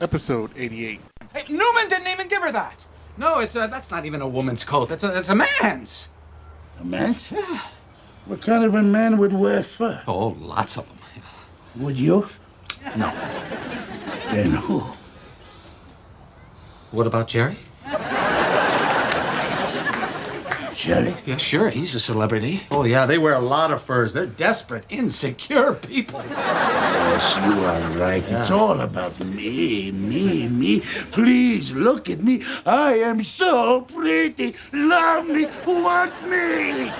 episode 88. Hey, Newman didn't even give her that. No, it's a, that's not even a woman's coat. That's a, that's a man's. A man's? What kind of a man would wear fur? Oh, lots of them. Would you? No. Then who? What about Jerry? Jerry? Yeah, sure. He's a celebrity. Oh, yeah. They wear a lot of furs. They're desperate, insecure people. Yes, you are right. It's all about me, me, me. Please look at me. I am so pretty. Love me. Want me.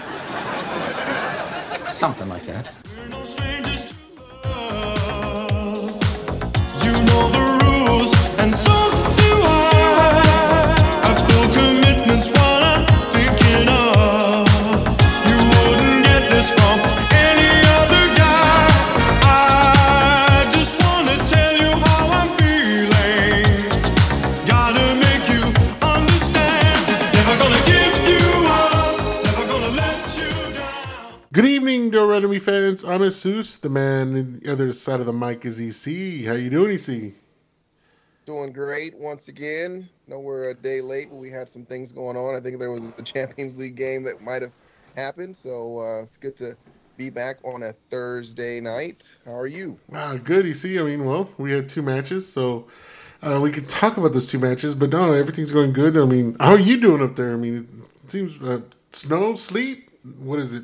Something like that. Enemy fans. I'm Jesus. The man on the other side of the mic is EC. How you doing, EC? Doing great once again. know we're a day late, but we had some things going on. I think there was a Champions League game that might have happened, so uh, it's good to be back on a Thursday night. How are you? Ah, good, EC. I mean, well, we had two matches, so uh, we could talk about those two matches, but no, everything's going good. I mean, how are you doing up there? I mean, it seems uh, snow, sleet. What is it?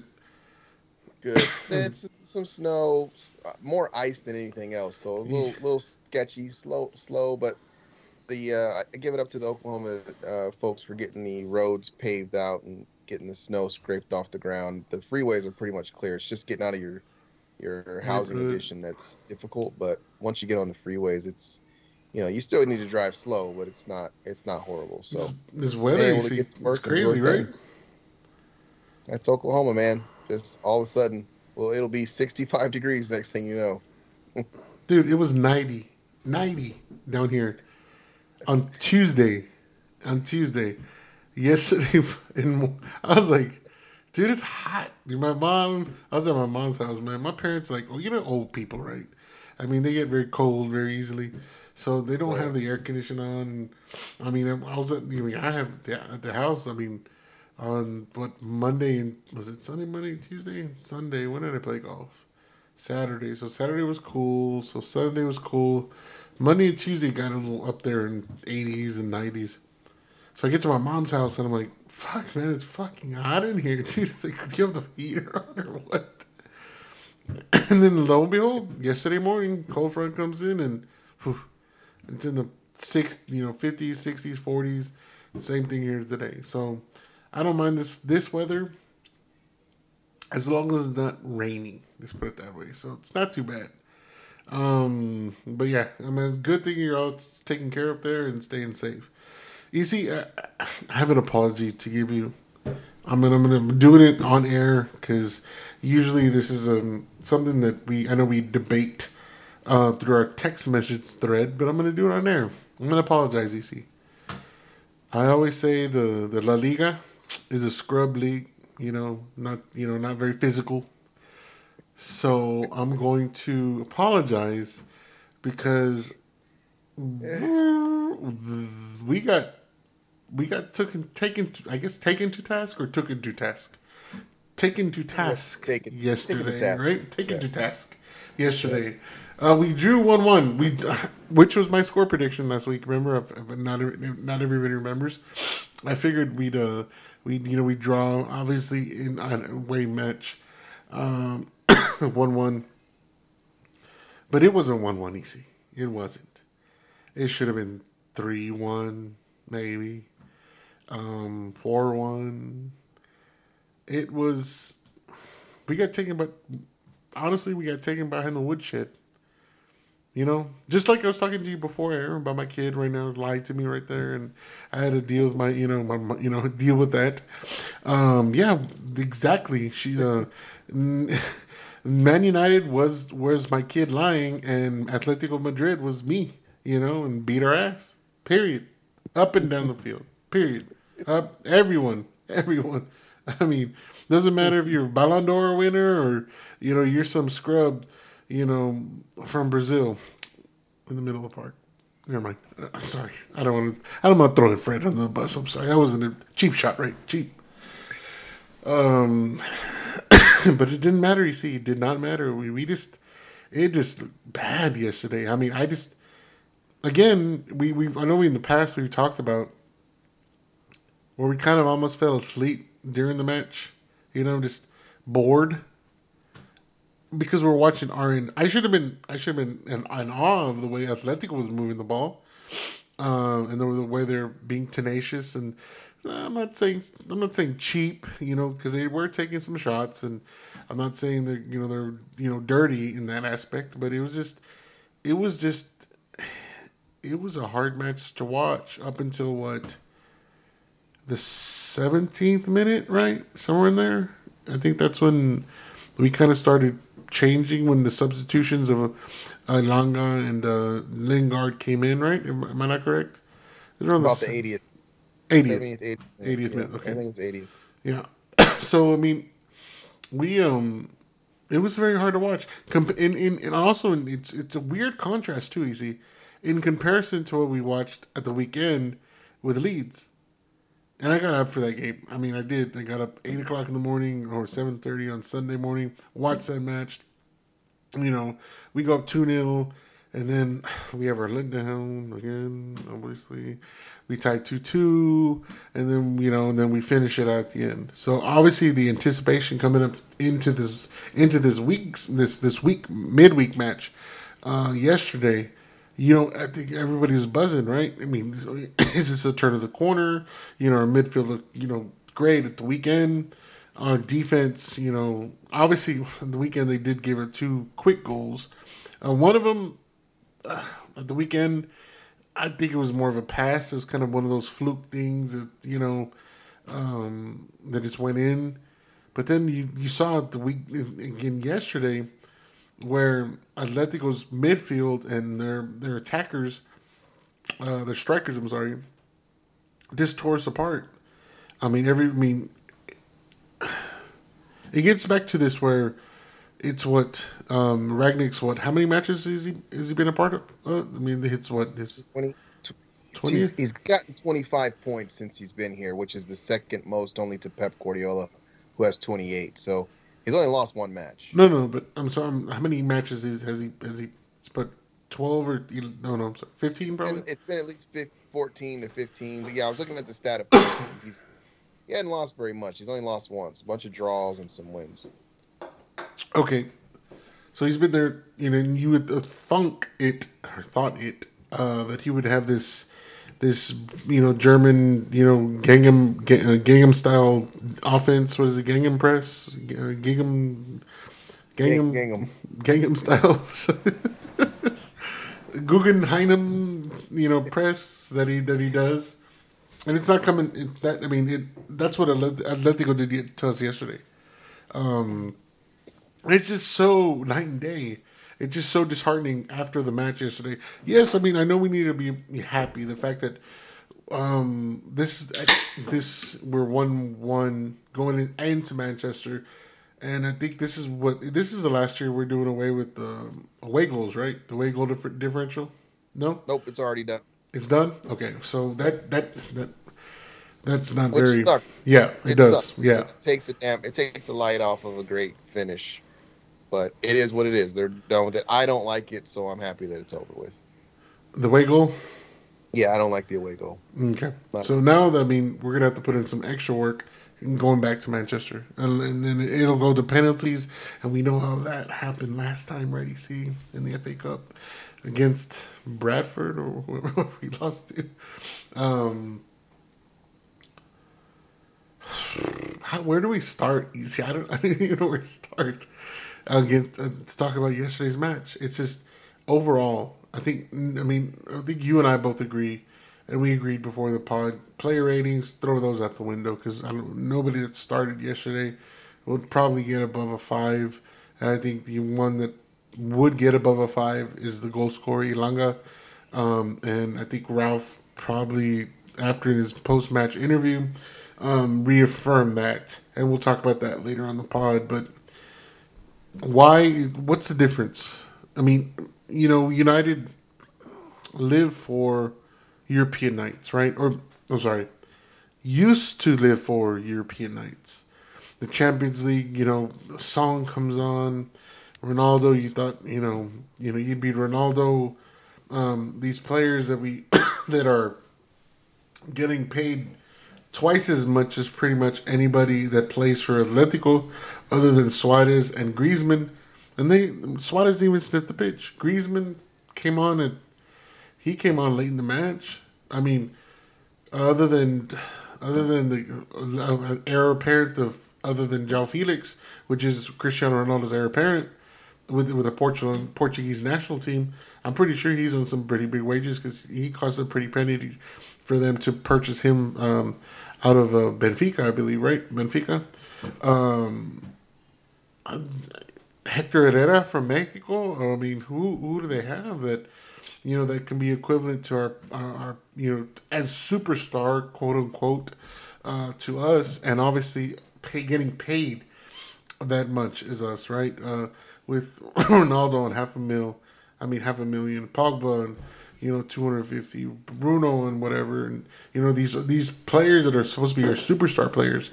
Good. it's some snow, uh, more ice than anything else. So a little, little sketchy, slow, slow. But the uh, I give it up to the Oklahoma uh, folks for getting the roads paved out and getting the snow scraped off the ground. The freeways are pretty much clear. It's just getting out of your your housing good. addition that's difficult. But once you get on the freeways, it's you know you still need to drive slow, but it's not it's not horrible. So This weather, you see, it's crazy, right? that's Oklahoma, man. Just all of a sudden, well, it'll be 65 degrees next thing you know. Dude, it was 90, 90 down here on Tuesday. On Tuesday. Yesterday, in, I was like, dude, it's hot. Dude, My mom, I was at my mom's house, man. My parents, like, oh, you know, old people, right? I mean, they get very cold very easily. So they don't have the air conditioner on. I mean, I was at, I mean, I have the, at the house, I mean, on what, Monday and, was it Sunday, Monday, Tuesday, Sunday? When did I play golf? Saturday. So Saturday was cool. So Sunday was cool. Monday and Tuesday got a little up there in 80s and 90s. So I get to my mom's house and I'm like, fuck, man, it's fucking hot in here. Dude, like, do you have the heater on or what? And then lo and behold, yesterday morning, cold front comes in and whew, it's in the six, you know, 50s, 60s, 40s. Same thing here today. So I don't mind this this weather as long as it's not raining. Let's put it that way. So it's not too bad. Um, but yeah, I mean, it's good thing you're all taking care up there and staying safe. You see, I, I have an apology to give you. I'm gonna, I'm I'm doing it on air because usually this is um something that we I know we debate uh, through our text message thread, but I'm gonna do it on air. I'm gonna apologize, EC. I always say the the La Liga is a scrub league. You know, not you know not very physical. So I'm going to apologize because we got we got taken taken to, I guess taken to task or took into task. Taken to task taken- taken to yesterday, task. right? Taken Yeah. to task yesterday. Uh, we drew one one. We, which was my score prediction last week. Remember, I've, I've- not not everybody remembers. I figured we'd uh we you know we draw obviously in a way match, um, one one. But it wasn't one one easy. It wasn't. It should have been three one maybe, um four one. It was. We got taken, but honestly, we got taken behind the woodshed. You know, just like I was talking to you before, Aaron, about my kid right now lied to me right there, and I had to deal with my, you know, my, my- you know, deal with that. Um, yeah, exactly. She, uh, Man United was was my kid lying, and Atletico Madrid was me. You know, and beat our ass. Period. Up and down the field. Period. Up everyone, everyone. I mean, doesn't matter if you're Ballon d'Or winner or you know you're some scrub, you know, from Brazil, in the middle of the park. never mind. I'm sorry. I don't want to. I don't want to throw Fred under the bus. I'm sorry. That wasn't a cheap shot, right? Cheap. Um, but it didn't matter. You see, it did not matter. We we just it just looked bad yesterday. I mean, I just again we we I know in the past we've talked about where we kind of almost fell asleep during the match. You know, just bored because we're watching RN. I should have been I should have been in, in awe of the way Atletico was moving the ball, um, and the, the way they're being tenacious. And I'm not saying I'm not saying cheap, you know, because they were taking some shots, and I'm not saying they're you know they're you know dirty in that aspect, but it was just it was just it was a hard match to watch up until what the 17th minute, right? Somewhere in there. I think that's when we kind of started changing when the substitutions of uh, Langa and uh, Lingard came in, right? Am, am I not correct? It was around About the s- 80th, 80th. 70th, 80th, 80th yeah, minute, okay. I think it's 80th. Yeah. so I mean, we um, it was very hard to watch. Com- and, and, and also it's it's a weird contrast too. Easy, in comparison to what we watched at the weekend with Leeds, and I got up for that game. I mean, I did. I got up eight o'clock in the morning or seven thirty on Sunday morning. Watched that match. You know, we go up two 0 and then we have our letdown again. Obviously, we tie two two, and then you know, and then we finish it at the end. So obviously, the anticipation coming up into this into this week's this this week midweek match uh, yesterday. You know, I think everybody was buzzing, right? I mean, is this a turn of the corner? You know, our midfield you know, great at the weekend. Our defense, you know, obviously the weekend they did give it two quick goals. Uh, one of them uh, at the weekend, I think it was more of a pass. It was kind of one of those fluke things that you know um, that just went in. But then you you saw it the week again yesterday, where Atletico's midfield and their their attackers, uh, their strikers, I'm sorry, just tore us apart. I mean, every I mean, it gets back to this where it's what um Rangnick's what how many matches has he has he been a part of? Uh, I mean, it's what his 20, twenty. He's, he's gotten 25 points since he's been here, which is the second most only to Pep Guardiola, who has 28. So he's only lost one match. No, no, but I'm sorry. I'm- How many matches has has he has he? But twelve or no, no, I'm sorry, fifteen probably. And it's been at least 15, 14 to 15. But yeah, I was looking at the stat of points. He's, he hadn't lost very much. He's only lost once, a bunch of draws and some wins. Okay, so he's been there. You know, and you would thunk it or thought it uh, that he would have this this you know German you know Gangnam Ga- uh, Gangnam style offense. What is it? Gangnam press? G- uh, Gangnam Gangnam Gangnam. Gangnam style. Guggenheim, you know, press that he that he does, and it's not coming. It, that I mean, it that's what Atlet- Atletico did to us yesterday. Um, it's just so night and day. It's just so disheartening after the match yesterday. Yes, I mean I know we need to be happy. The fact that um, this this we're one one going in, into Manchester, and I think this is what this is the last year we're doing away with the away goals, right? The away goal differ- differential. No, Nope, it's already done. it's done. Okay, so that that that that's not Which very. sucks. Yeah, it, does. sucks. Yeah, It takes a damn. It takes a light off of a great finish, but it is what it is. They're done with it. I don't like it, so I'm happy that it's over with. the away goal. Yeah, I don't like the away goal. Okay. Not- So now, I mean, we're gonna have to put in some extra work going back to Manchester, and, and then it'll go to penalties, and we know how that happened last time, right? You see, in the FA Cup against Bradford or whoever we lost to. Um, how, where do we start? You see, I don't, I don't even know where to start against uh, to talk about yesterday's match. It's just overall. I think. I mean, I think you and I both agree, and we agreed before the pod. Player ratings, throw those out the window because I don't. Nobody that started yesterday would probably get above a five, and I think the one that would get above a five is the goal scorer Elanga, um, and I think Ralph probably after his post match interview um, reaffirmed that, and we'll talk about that later on the pod. But why? What's the difference? I mean, you know, United. live for European nights, right? Or I'm sorry, used to live for European nights. The Champions League, you know, the song comes on. Ronaldo, you thought, you know, you know, you'd beat Ronaldo. Um, these players that we that are getting paid twice as much as pretty much anybody that plays for Atletico, other than Suarez and Griezmann. And they Suarez even sniffed the pitch. Griezmann came on and he came on late in the match. I mean, other than other than the uh, heir apparent of other than João Felix, which is Cristiano Ronaldo's heir apparent with with the Portugal Portuguese national team, I'm pretty sure he's on some pretty big wages because he cost a pretty penny to, for them to purchase him um, out of uh, Benfica, I believe, right? Benfica. Um, Hector Herrera from Mexico. I mean, who who do they have that you know that can be equivalent to our our, our you know as superstar quote unquote uh, to us, and obviously pay, getting paid that much is us, right? Uh, with Ronaldo and half a mil, I mean half a million, Pogba and you know two hundred fifty, Bruno and whatever, and you know these these players that are supposed to be our superstar players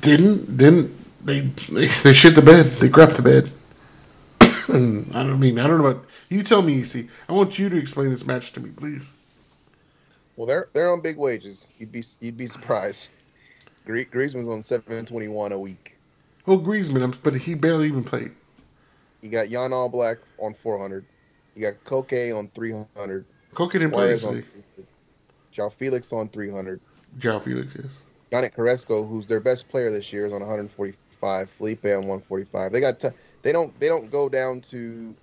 didn't didn't they they, they shit the bed. They grabbed the bed. I don't mean I don't know about you. Tell me, EC. I want you to explain this match to me, please. Well, they're they're on big wages. You'd be you'd be surprised. Grie- Griezmann's on seven twenty one a week. Oh, Griezmann, but he barely even played. You got Jan Oblak on four hundred. You got Koke on three hundred. Koke didn't play Suarez on yesterday. 300. João Felix on three hundred. João Felix, yes. Yannick Carrasco, who's their best player this year, is on 145. Felipe on 145. They got t- they don't they don't go down to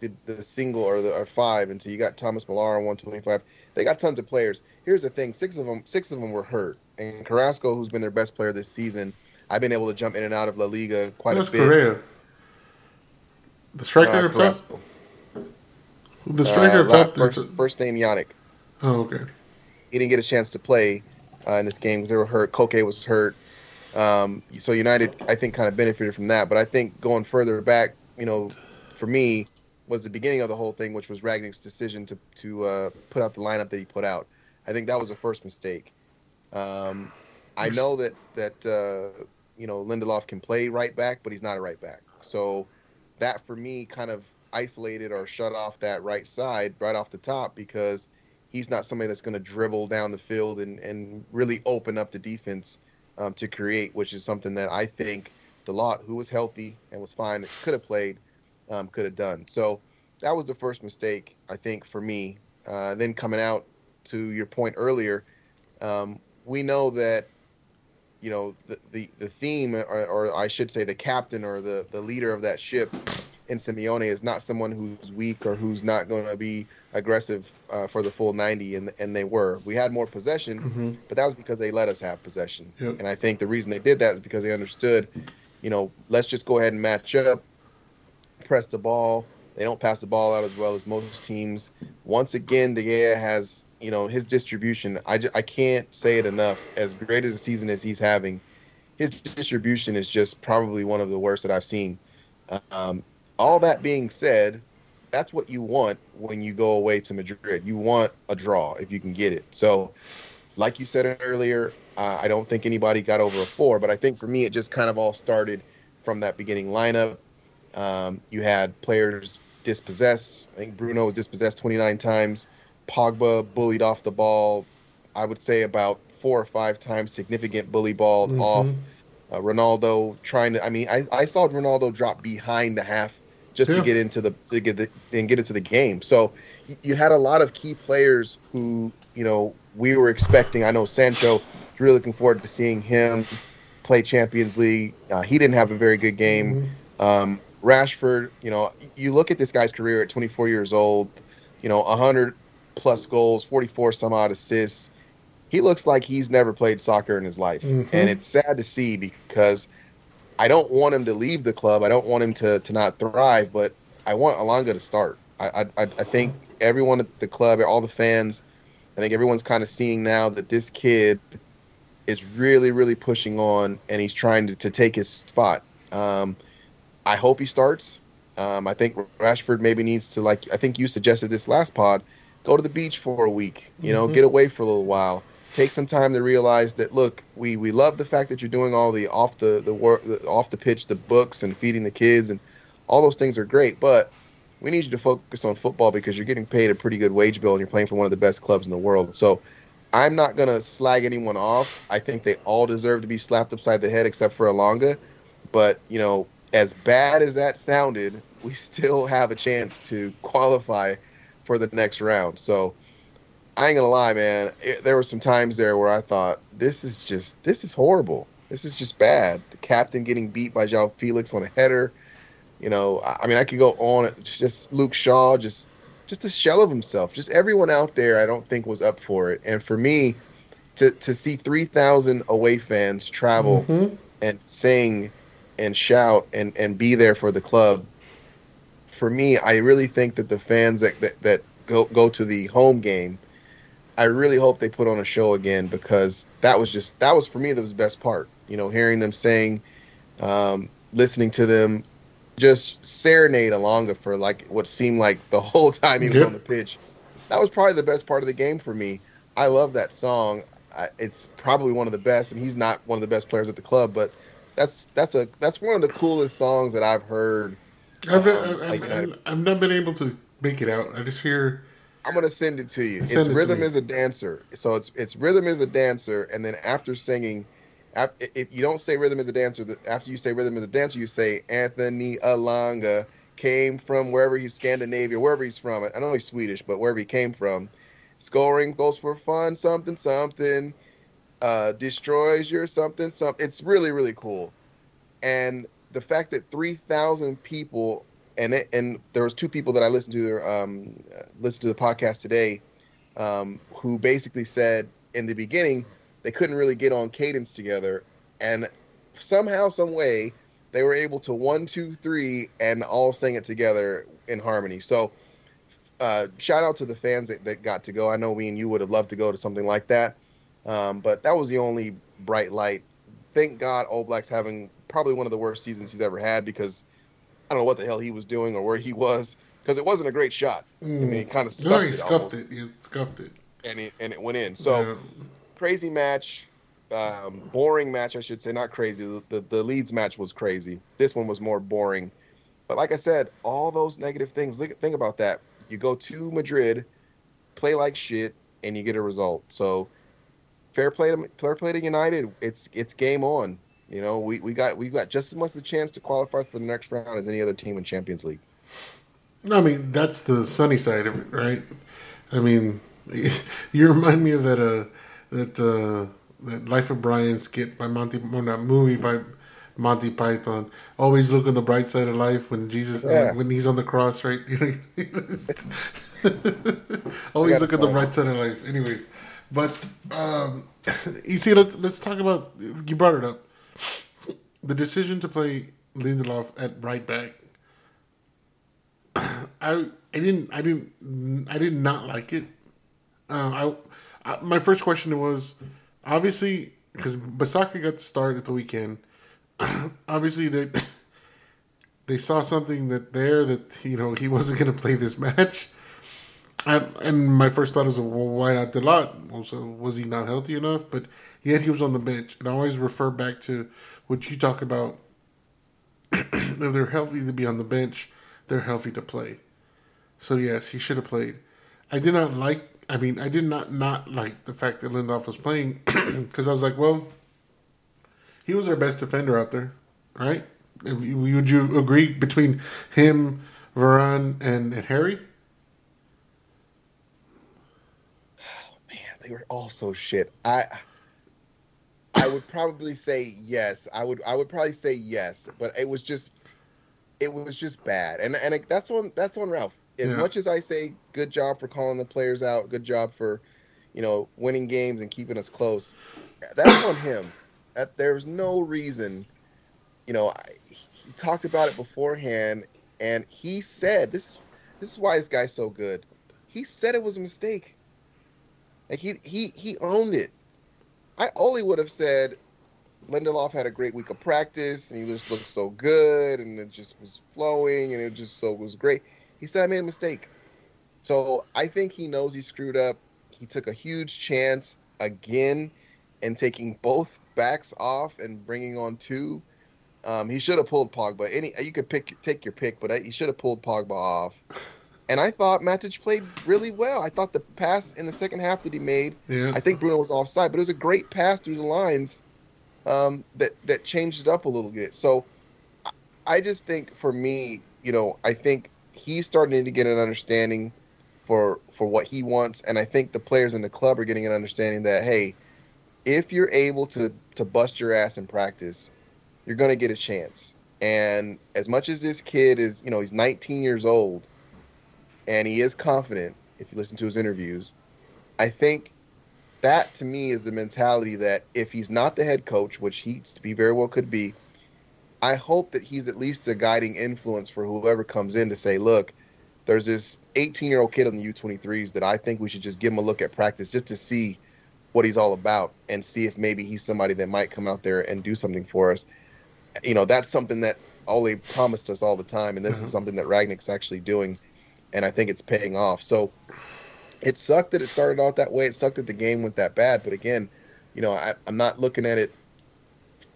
the, the single or the or five until you got Thomas Millar on 125. They got tons of players. Here's the thing: six of them six of them were hurt, and Carrasco, who's been their best player this season, I've been able to jump in and out of La Liga quite That's a bit. Correa. The striker Uh, top. The striker Uh, up la- top. first, first name Yannick. Oh, okay. he didn't get a chance to play uh, in this game because they were hurt. Koke was hurt. Um, so United, I think, kind of benefited from that. But I think going further back, you know, for me, was the beginning of the whole thing, which was Rangnick's decision to to uh, put out the lineup that he put out. I think that was the first mistake. Um, I know that that uh, you know Lindelof can play right back, but he's not a right back. So that for me kind of isolated or shut off that right side right off the top because he's not somebody that's going to dribble down the field and, and really open up the defense um, to create, which is something that I think Dalot who was healthy and was fine could have played, um, could have done. So that was the first mistake I think for me. Uh, then coming out to your point earlier, um, we know that you know the the, the theme, or, or I should say the captain or the the leader of that ship in Simeone is not someone who's weak or who's not going to be aggressive uh, for the full 90, and and they were. We had more possession, hmm but that was because they let us have possession. Yep. And I think the reason they did that is because they understood, you know, let's just go ahead and match up, press the ball. They don't pass the ball out as well as most teams. Once again, De Gea has, you know, his distribution. I, ju- I can't say it enough. As great as a season as he's having, his distribution is just probably one of the worst that I've seen. Um, all that being said, that's what you want when you go away to Madrid. You want a draw if you can get it. So, like you said earlier, uh, I don't think anybody got over a four, but I think for me, it just kind of all started from that beginning lineup. Um, you had players dispossessed. I think Bruno was dispossessed 29 times. Pogba bullied off the ball, I would say about four or five times, significant bully ball Mhm. off. Uh, Ronaldo trying to, I mean, I, I saw Ronaldo drop behind the half just Yeah. to get into the to get the and get into the game. So you had a lot of key players who you know we were expecting. I know Sancho. Really looking forward to seeing him play Champions League. Uh, he didn't have a very good game. Um, Rashford, you know, you look at this guy's career at 24 years old. You know, 100 plus goals, 44 some odd assists. He looks like he's never played soccer in his life, Mhm. and it's sad to see because I don't want him to leave the club. I don't want him to, to not thrive, but I want Elanga to start. I, I, I think everyone at the club, all the fans, I think everyone's kind of seeing now that this kid is really, really pushing on and he's trying to, to take his spot. Um, I hope he starts. Um, I think Rashford maybe needs to like. I think you suggested this last pod. Go to the beach for a week. You know, Mhm. get away for a little while. Take some time to realize that. Look, we we love the fact that you're doing all the off the the work the, off the pitch, the books and feeding the kids and all those things are great. But we need you to focus on football because you're getting paid a pretty good wage bill and you're playing for one of the best clubs in the world. So I'm not gonna slag anyone off. I think they all deserve to be slapped upside the head except for Elanga. But you know, as bad as that sounded, we still have a chance to qualify for the next round. So I ain't gonna lie, man. It, there were some times there where I thought this is just this is horrible. This is just bad. The captain getting beat by João Felix on a header. You know, I I mean, I could go on. It's Just Luke Shaw, just just a shell of himself. Just everyone out there, I don't think was up for it. And for me, to to see three thousand away fans travel Mhm. and sing and shout and and be there for the club. For me, I really think that the fans that that, that go go to the home game, I really hope they put on a show again because that was just that was for me that was the best part. You know, hearing them sing, um, listening to them, just serenade Elanga for like what seemed like the whole time he was Yep. on the pitch. That was probably the best part of the game for me. I love that song. I, it's probably one of the best, and he's not one of the best players at the club, but that's that's a that's one of the coolest songs that I've heard. I've, Um, I've, like, I've, I've not been able to make it out. I just hear. I'm gonna send it to you. Send it's it rhythm is a dancer. So it's it's rhythm is a dancer, and then after singing, af- if you don't say rhythm is a dancer, after you say rhythm is a dancer, you say Anthony Elanga came from wherever he's Scandinavia, wherever he's from. I know he's Swedish, but wherever he came from, scoring goes for fun, something something, uh, destroys your something something. It's really really cool, and the fact that three thousand people and it, and there was two people that I listened to their um listened to the podcast today, um, who basically said in the beginning they couldn't really get on cadence together, and somehow, some way, they were able to one, two, three, and all sing it together in harmony. So, uh, shout out to the fans that, that got to go. I know me and you would have loved to go to something like that, um, but that was the only bright light. Thank God, Oblak's having probably one of the worst seasons he's ever had because I don't know what the hell he was doing or where he was because it wasn't a great shot. I mean, he kind of Mm. No, scuffed he it scuffed it. He scuffed it. and it and it went in. So Yeah. crazy match, um, boring match, I should say. Not crazy. The, the the Leeds match was crazy. This one was more boring. But like I said, all those negative things. Look, think about that. You go to Madrid, play like shit, and you get a result. So fair play to fair play to United. It's it's game on. You know, we, we got we got just as much a chance to qualify for the next round as any other team in Champions League. I mean, that's the sunny side of it, right? I mean, you remind me of that uh that uh that Life of Brian skit by Monty, well, not movie by Monty Python. Always look on the bright side of life when Jesus Yeah. when he's on the cross, right? You know, he was- always look at the bright side of life. Anyways, but um, you see, let's let's talk about. You brought it up. The decision to play Lindelof at right back I I didn't I didn't I did not like it. Uh, I, I my first question was obviously because Bissaka got the start at the weekend. obviously they they saw something that there that you know he wasn't going to play this match. I, and my first thought was, well, why not Dalot? Also, was he not healthy enough? But yet he was on the bench, and I always refer back to what you talk about. if they're healthy to be on the bench, they're healthy to play. So yes, he should have played. I did not like. I mean, I did not not like the fact that Lindelof was playing because I was like, well, he was our best defender out there, right? Would you agree between him, Varane, and, and Harry? Man, they were all so shit. I I would probably say yes. I would I would probably say yes, but it was just it was just bad. And and it, that's on that's on Ralph. As Yeah. much as I say good job for calling the players out, good job for you know winning games and keeping us close. That's on him. That there's no reason. You know, I, he talked about it beforehand, and he said this is this is why this guy's so good. He said it was a mistake. Like he he he owned it. I only would have said, Lindelof had a great week of practice, and he just looked so good, and it just was flowing, and it just so was great. He said, "I made a mistake." So I think he knows he screwed up. He took a huge chance again, and taking both backs off and bringing on two. Um, he should have pulled Pogba. Any you could pick take your pick, but he should have pulled Pogba off. And I thought Matic played really well. I thought the pass in the second half that he made, Yeah. I think Bruno was offside, but it was a great pass through the lines um, that that changed it up a little bit. So I- I just think for me, you know, I think he's starting to get an understanding for for what he wants, and I think the players in the club are getting an understanding that hey, if you're able to to bust your ass in practice, you're going to get a chance. And as much as this kid is, you know, he's 19 years old, and he is confident. If you listen to his interviews, I think that to me is the mentality that if he's not the head coach, which he to be very well could be, I hope that he's at least a guiding influence for whoever comes in to say, look, there's this 18 year old kid on the U23s that I think we should just give him a look at practice just to see what he's all about and see if maybe he's somebody that might come out there and do something for us. You know, that's something that Ole promised us all the time, and this is mm-hmm. something that Rangnick's actually doing, and I think it's paying off. So it sucked that it started out that way. It sucked that the game went that bad. But again, you know, I, I'm not looking at it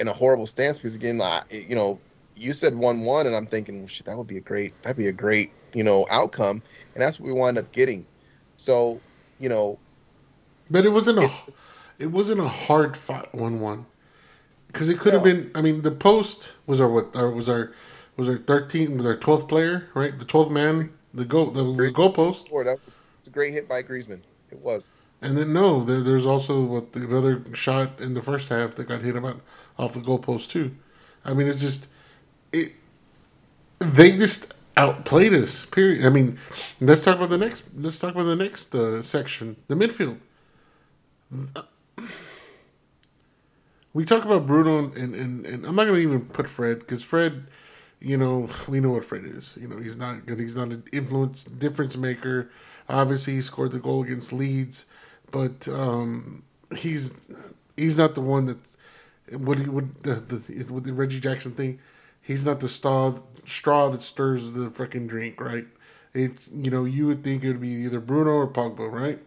in a horrible stance because again, I, you know, you said one one, and I'm thinking, well, shit, that would be a great, that'd be a great, you know, outcome, and that's what we wound up getting. So, you know, But it wasn't a it wasn't a hard fought one one because it could have No. been. I mean, the post was our what? Our, was our was our thirteen was our twelfth player, right? The twelfth man, the goal, the, the goal post, Lord, that was a great hit by Griezmann. It was. and then no, there, there's also what the other shot in the first half that got hit about off the goal post too. I mean, it's just it. They just outplayed us. Period. I mean, let's talk about the next. Let's talk about the next uh, section, the midfield. we talk about Bruno and, and, and I'm not going to even put Fred because Fred, you know, we know what Fred is. You know, he's not good. He's not an influence difference maker. Obviously, he scored the goal against Leeds, but um, he's he's not the one that what he would the, the with the Reggie Jackson thing. He's not the straw straw that stirs the freaking drink, right? It's you know you would think it would be either Bruno or Pogba, right?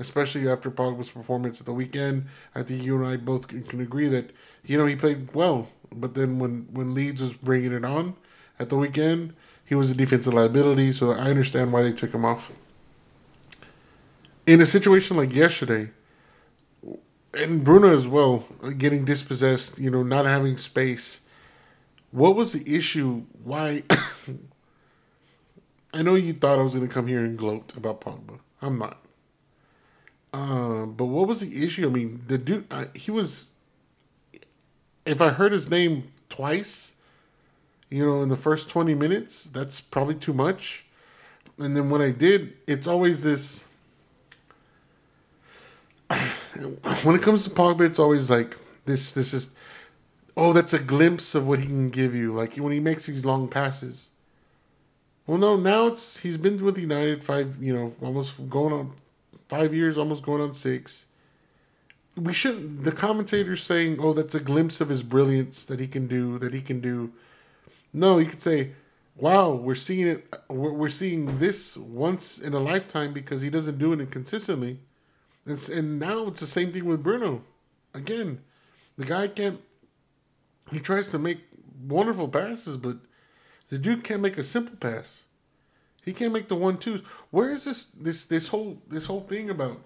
especially after Pogba's performance at the weekend. I think you and I both can, can agree that you know he played well, but then when when Leeds was bringing it on at the weekend, he was a defensive liability. So I understand why they took him off. In a situation like yesterday, and Bruno as well, getting dispossessed, you know, not having space. What was the issue? Why? I know you thought I was going to come here and gloat about Pogba. I'm not. Uh, but what was the issue? I mean, the dude, uh, he was. If I heard his name twice, you know, in the first 20 minutes, that's probably too much. And then when I did, it's always this. when it comes to Pogba, it's always like this. This is, oh, that's a glimpse of what he can give you. Like when he makes these long passes. Well, no, now it's he's been with United five, you know, almost going on five years, almost going on six. We shouldn't. The commentators saying, "Oh, that's a glimpse of his brilliance that he can do. That he can do." No, you could say, "Wow, we're seeing it. We're, seeing this once in a lifetime because he doesn't do it consistently." And, and now it's the same thing with Bruno. Again, the guy can't. He tries to make wonderful passes, but the dude can't make a simple pass. He can't make the one twos. Where is this this this whole this whole thing about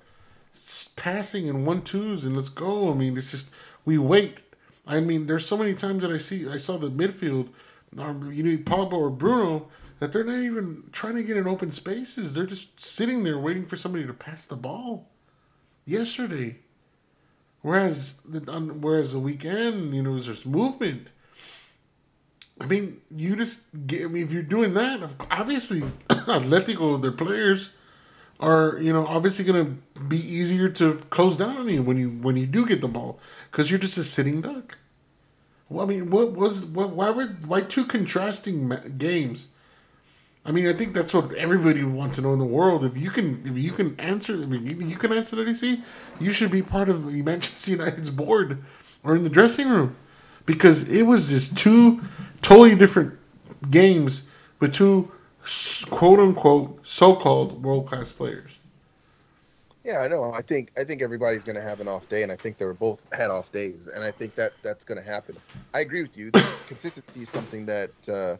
passing and one twos and let's go? I mean, it's just we wait. I mean, there's so many times that I see I saw the midfield, um, you need Pogba or Bruno that they're not even trying to get in open spaces. They're just sitting there waiting for somebody to pass the ball. Yesterday, whereas the on, whereas the weekend, you know, there's movement. I mean, you just get. I mean, if you're doing that, obviously, Atletico, their players are, you know, obviously going to be easier to close down on you when you when you do get the ball because you're just a sitting duck. Well, I mean, what was what? Why were why two contrasting games? I mean, I think that's what everybody wants to know in the world. If you can, if you can answer, I mean, you, can answer that. You see, you should be part of Manchester United's board or in the dressing room because it was just two totally different games with two quote unquote so called world class players. Yeah, I know. I think I think everybody's going to have an off day, and I think they were both had off days, and I think that that's going to happen. I agree with you. Consistency is something that uh,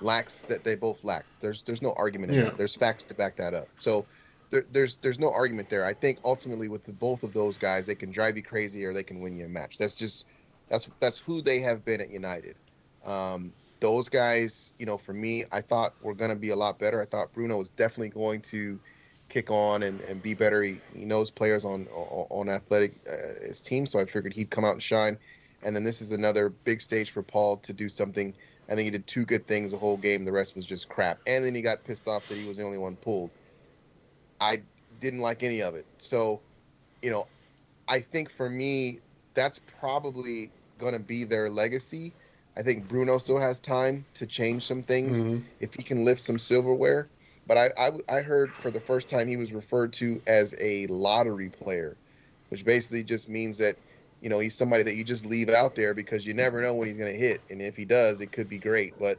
lacks that they both lack. There's there's no argument in Yeah. that. There's facts to back that up. So there, there's there's no argument there. I think ultimately with the, both of those guys, they can drive you crazy or they can win you a match. That's just that's that's who they have been at United. Um, those guys, you know, for me, I thought were going to be a lot better. I thought Bruno was definitely going to kick on and, and be better. He, he knows players on on, athletic uh, his team, so I figured he'd come out and shine. And then this is another big stage for Paul to do something. I think he did two good things the whole game. The rest was just crap. And then he got pissed off that he was the only one pulled. I didn't like any of it. So, you know, I think for me, that's probably going to be their legacy. I think Bruno still has time to change some things Mhm. if he can lift some silverware. But I, I, I heard for the first time he was referred to as a lottery player, which basically just means that, you know, he's somebody that you just leave out there because you never know when he's going to hit. And if he does, it could be great. But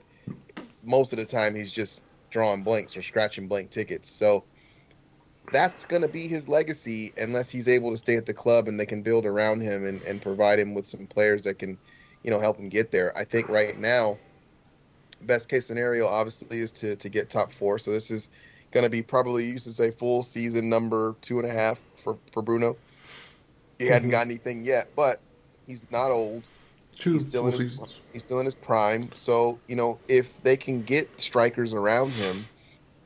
most of the time, he's just drawing blanks or scratching blank tickets. So that's going to be his legacy unless he's able to stay at the club and they can build around him and, and provide him with some players that can, you know, help him get there. I think right now, best case scenario obviously is to, to get top four. So this is going to be probably used to say full season number two and a half for, for Bruno. He hadn't Mhm. got anything yet, but he's not old. Two He's still in his seasons. he's still in his prime. So you know, if they can get strikers around him,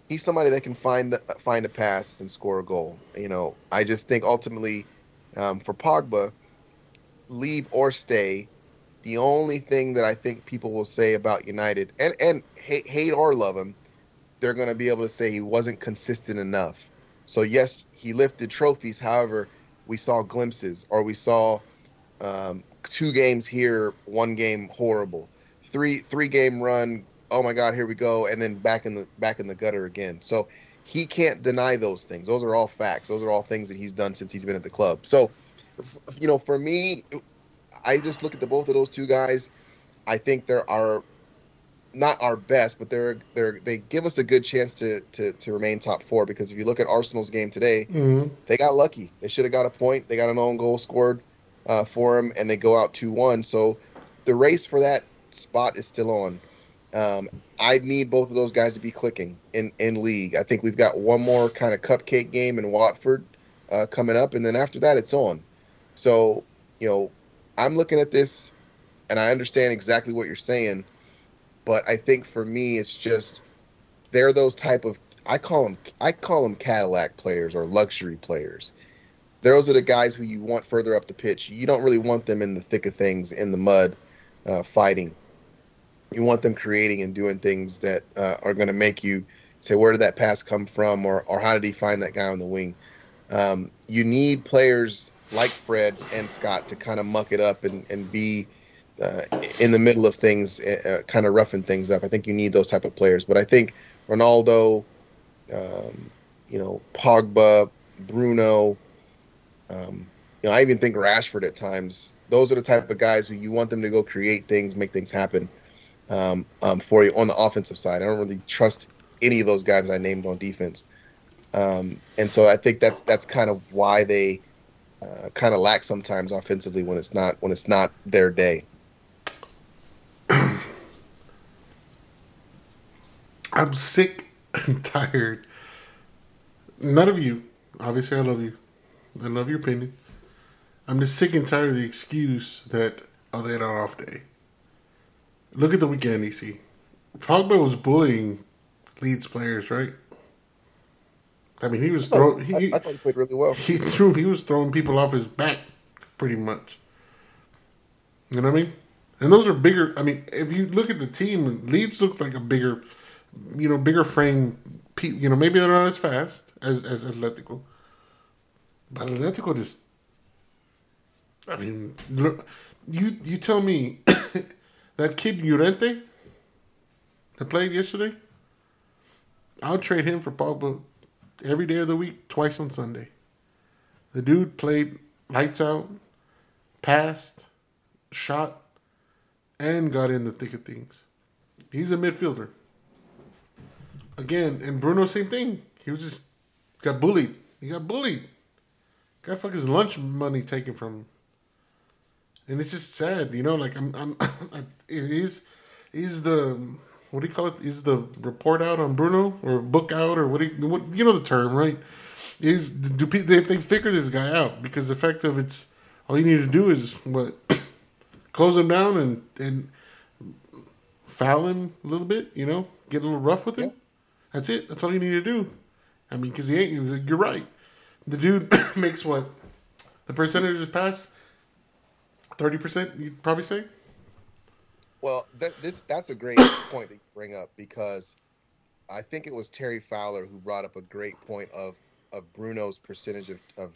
he's somebody that can find find a pass and score a goal. You know, I just think ultimately um, for Pogba, leave or stay. The only thing that I think people will say about United, and and hate, hate or love him, they're going to be able to say he wasn't consistent enough. So yes, he lifted trophies. However, we saw glimpses, or we saw um, two games here, one game horrible, three three game run. Oh my God, here we go, and then back in the back in the gutter again. So he can't deny those things. Those are all facts. Those are all things that he's done since he's been at the club. So, you know, for me, I just look at the both of those two guys. I think there are not our best, but they're they're they give us a good chance to to to remain top four because if you look at Arsenal's game today, Mhm. they got lucky. They should have got a point. They got an own goal scored uh, for them, and they go out two one. So the race for that spot is still on. Um, I need both of those guys to be clicking in in league. I think we've got one more kind of cupcake game in Watford uh, coming up, and then after that, it's on. So you know, I'm looking at this, and I understand exactly what you're saying, but I think for me, it's just they're those type of I call them I call them Cadillac players or luxury players. Those are the guys who you want further up the pitch. You don't really want them in the thick of things in the mud, uh, fighting. You want them creating and doing things that uh, are going to make you say, "Where did that pass come from?" or "Or how did he find that guy on the wing?" Um, you need players like Fred and Scott to kind of muck it up and and be uh, in the middle of things, uh, kind of roughing things up. I think you need those type of players. But I think Ronaldo, um, you know, Pogba, Bruno, um, you know, I even think Rashford at times. Those are the type of guys who you want them to go create things, make things happen um, um, for you on the offensive side. I don't really trust any of those guys I named on defense, um, and so I think that's that's kind of why they uh, kind of lack sometimes offensively when it's not when it's not their day. I'm sick and tired. None of you, obviously, I love you. I love your opinion. I'm just sick and tired of the excuse that oh they had an off day. Look at the weekend, EC. Pogba was bullying Leeds players, right? I mean, he was oh, throwing. I, He, I thought he played really well. he threw. He was throwing people off his back, pretty much. You know what I mean? And those are bigger. I mean, if you look at the team, Leeds look like a bigger, you know, bigger frame. You know, maybe they're not as fast as as Atletico, but Atletico just. I mean, look, you you tell me that kid Llorente that played yesterday. I'll trade him for Pogba every day of the week, twice on Sunday. The dude played lights out, passed, shot and got in the thick of things. He's a midfielder. Again, and Bruno, same thing. He was just got bullied. He got bullied. Got fucking his lunch money taken from him. And it's just sad, you know. Like I'm, I'm, is is the what do you call it? Is the report out on Bruno or book out or what? Do you, what you know the term, right? Is do people if they figure this guy out because the fact of it's all you need to do is what close him down and and foul him a little bit, you know, get a little rough with him. Yeah. That's it. That's all you need to do. I mean, because he ain't. You're right. The dude makes what the percentages pass. Thirty percent, you'd probably say. Well, that, this that's a great point that you bring up because I think it was Terry Fowler who brought up a great point of of Bruno's percentage of, of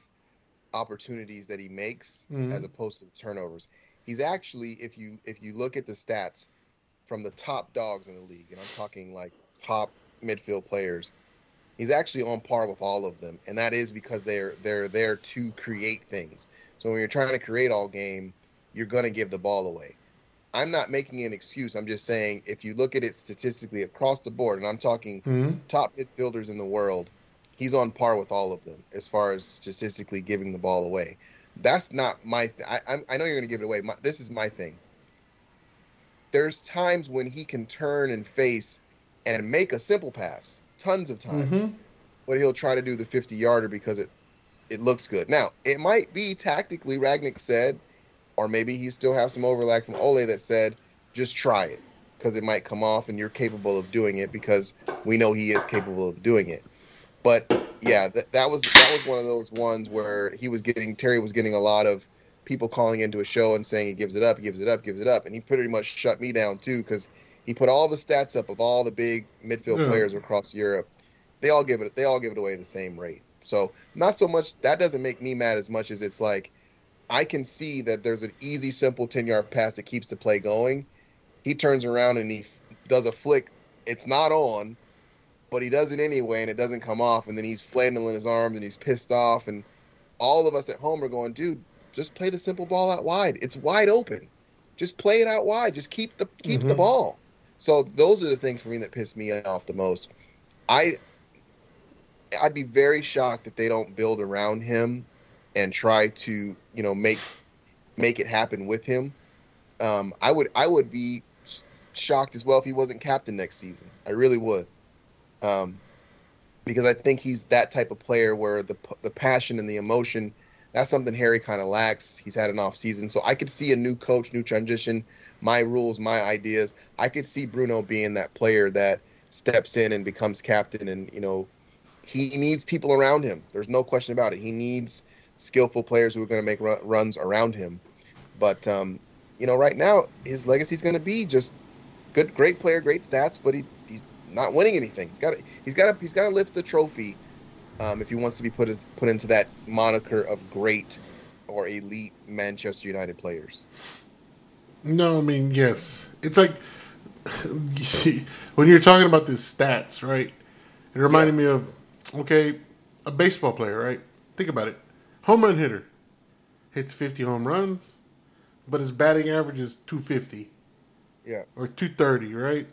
opportunities that he makes Mhm. as opposed to turnovers. He's actually, if you if you look at the stats from the top dogs in the league, and I'm talking like top midfield players, he's actually on par with all of them, and that is because they're they're there to create things. So when you're trying to create all game, you're gonna give the ball away. I'm not making an excuse. I'm just saying if you look at it statistically across the board, and I'm talking Mm-hmm. top midfielders in the world, he's on par with all of them as far as statistically giving the ball away. That's not my. Th- I, I'm- I know you're going to give it away. My, this is my thing. There's times when he can turn and face and make a simple pass, tons of times, Mm-hmm. but he'll try to do the 50 yarder because it it looks good. Now it might be tactically. Rangnick said, or maybe he still has some overlap from Ole that said, just try it because it might come off and you're capable of doing it because we know he is capable of doing it. But yeah, that, that was that was one of those ones where he was getting Terry was getting a lot of people calling into a show and saying he gives it up, he gives it up, gives it up, and he pretty much shut me down too because he put all the stats up of all the big midfield Yeah. players across Europe. They all give it they all give it away at the same rate. So not so much that doesn't make me mad as much as it's like I can see that there's an easy, simple ten yard pass that keeps the play going. He turns around and he f- does a flick. It's not on, but he does it anyway, and it doesn't come off. And then he's flailing his arms and he's pissed off. And all of us at home are going, dude, just play the simple ball out wide. It's wide open. Just play it out wide. Just keep the keep the Mhm. ball. So those are the things for me that piss me off the most. I I'd be very shocked if they don't build around him and try to you know make make it happen with him. Um, I would I would be shocked as well if he wasn't captain next season. I really would, um, because I think he's that type of player where the the passion and the emotion that's something Harry kind of lacks. He's had an off season, so I could see a new coach, new transition, my rules, my ideas. I could see Bruno being that player that steps in and becomes captain, and you know he needs people around him. There's no question about it. He needs skillful players who are going to make ru- runs around him. But um, you know, right now his legacy is going to be just good, great player, great stats, but he, he's not winning anything. He's got to, he's got to, he's got to lift the trophy um, if he wants to be put as, put into that moniker of great or elite Manchester United players. No, I mean yes. It's like when you're talking about the stats, right? It reminded me of okay, a baseball player, right? Think about it. Home run hitter hits 50 home runs, but his batting average is 250 Yeah, or 230, right?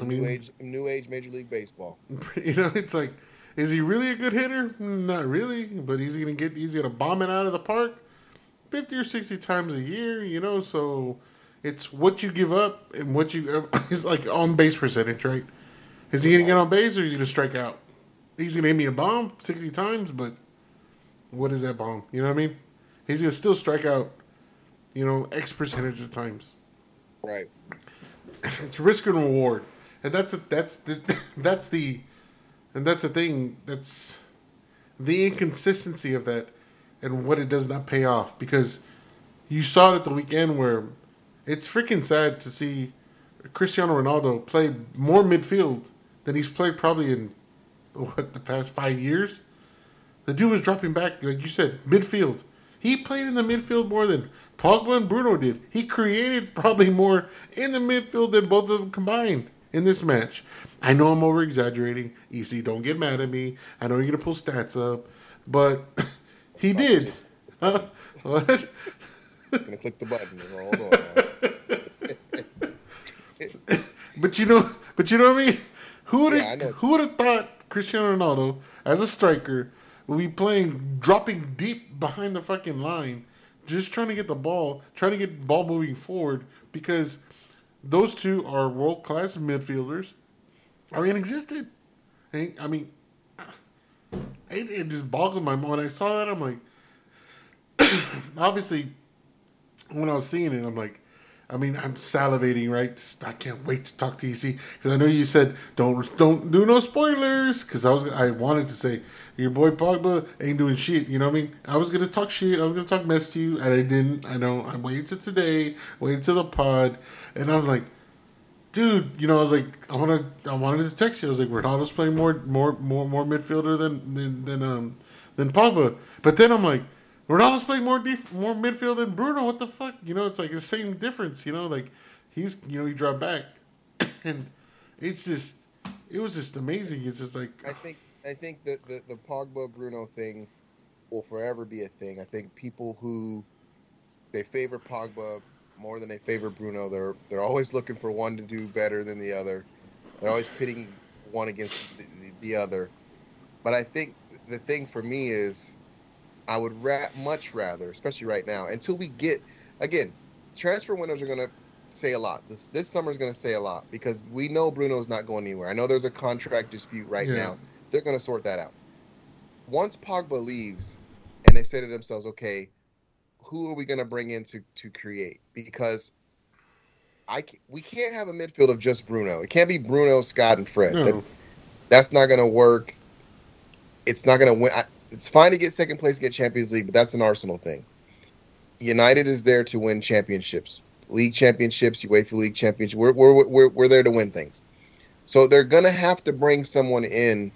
I mean- new age, new age Major League Baseball. You know, it's like, is he really a good hitter? Mm, not really, but he's gonna get he's gonna bomb it out of the park, fifty or sixty times a year. You know, so it's what you give up and what you it's like on base percentage, right? Is he gonna get on base or is he gonna strike out? He's gonna hit me a bomb sixty times, but what is that bomb? You know what I mean? He's gonna still strike out, you know, X percentage of times Right. it's risk and reward, and that's a, that's the that's the and that's the thing that's the inconsistency of that and what it does not pay off because you saw it at the weekend where it's freaking sad to see Cristiano Ronaldo play more midfield than he's played probably in what the past five years. The dude was dropping back, like you said, midfield. He played in the midfield more than Pogba and Bruno did. He created probably more in the midfield than both of them combined in this match. I know I'm over exaggerating. EC, don't get mad at me. I know you're gonna pull stats up, but he did. Huh? what? I'm gonna click the button. Hold on. But you know, but you know what I mean. Who would Yeah, who would have thought Cristiano Ronaldo as a striker would be playing dropping deep behind the fucking line, just trying to get the ball, trying to get the ball moving forward because those two are world class midfielders are inexistent. I I mean, it, it just boggled my mind when I saw that. I'm like, obviously, when I was seeing it, I'm like, I mean, I'm salivating, right? I can't wait to talk to EC because I know you said don't don't do no spoilers because I was I wanted to say your boy Pogba ain't doing shit. You know what I mean? I was gonna talk shit. I was gonna talk mess to you, and I didn't. I know. I waited till today, waited till the pod, and I'm like, dude, you know, I was like, I wanted, I wanted to text you. I was like, Ronaldo's playing more, more, more, more midfielder than than than um than Pogba. But then I'm like, Ronaldo's playing more def- more midfield than Bruno. What the fuck? You know, it's like the same difference. You know, like he's, you know, he dropped back, and it's just, it was just amazing. It's just like, I think I think that the, the Pogba Bruno thing will forever be a thing. I think people who they favor Pogba more than they favor Bruno, they're they're always looking for one to do better than the other. They're always pitting one against the, the, the other. But I think the thing for me is I would ra- much rather, especially right now, until we get again, transfer windows are going to say a lot. This this summer is going to say a lot because we know Bruno's not going anywhere. I know there's a contract dispute right Yeah. now. They're going to sort that out. Once Pogba leaves, and they say to themselves, "Okay, who are we going to bring in to to create?" Because I ca- we can't have a midfield of just Bruno. It can't be Bruno, Scott, and Fred. no, That- that's not going to work. It's not going to win. I, it's fine to get second place, and get Champions League, but that's an Arsenal thing. United is there to win championships, league championships, UEFA League championship. We're we're we're, we're there to win things. So they're going to have to bring someone in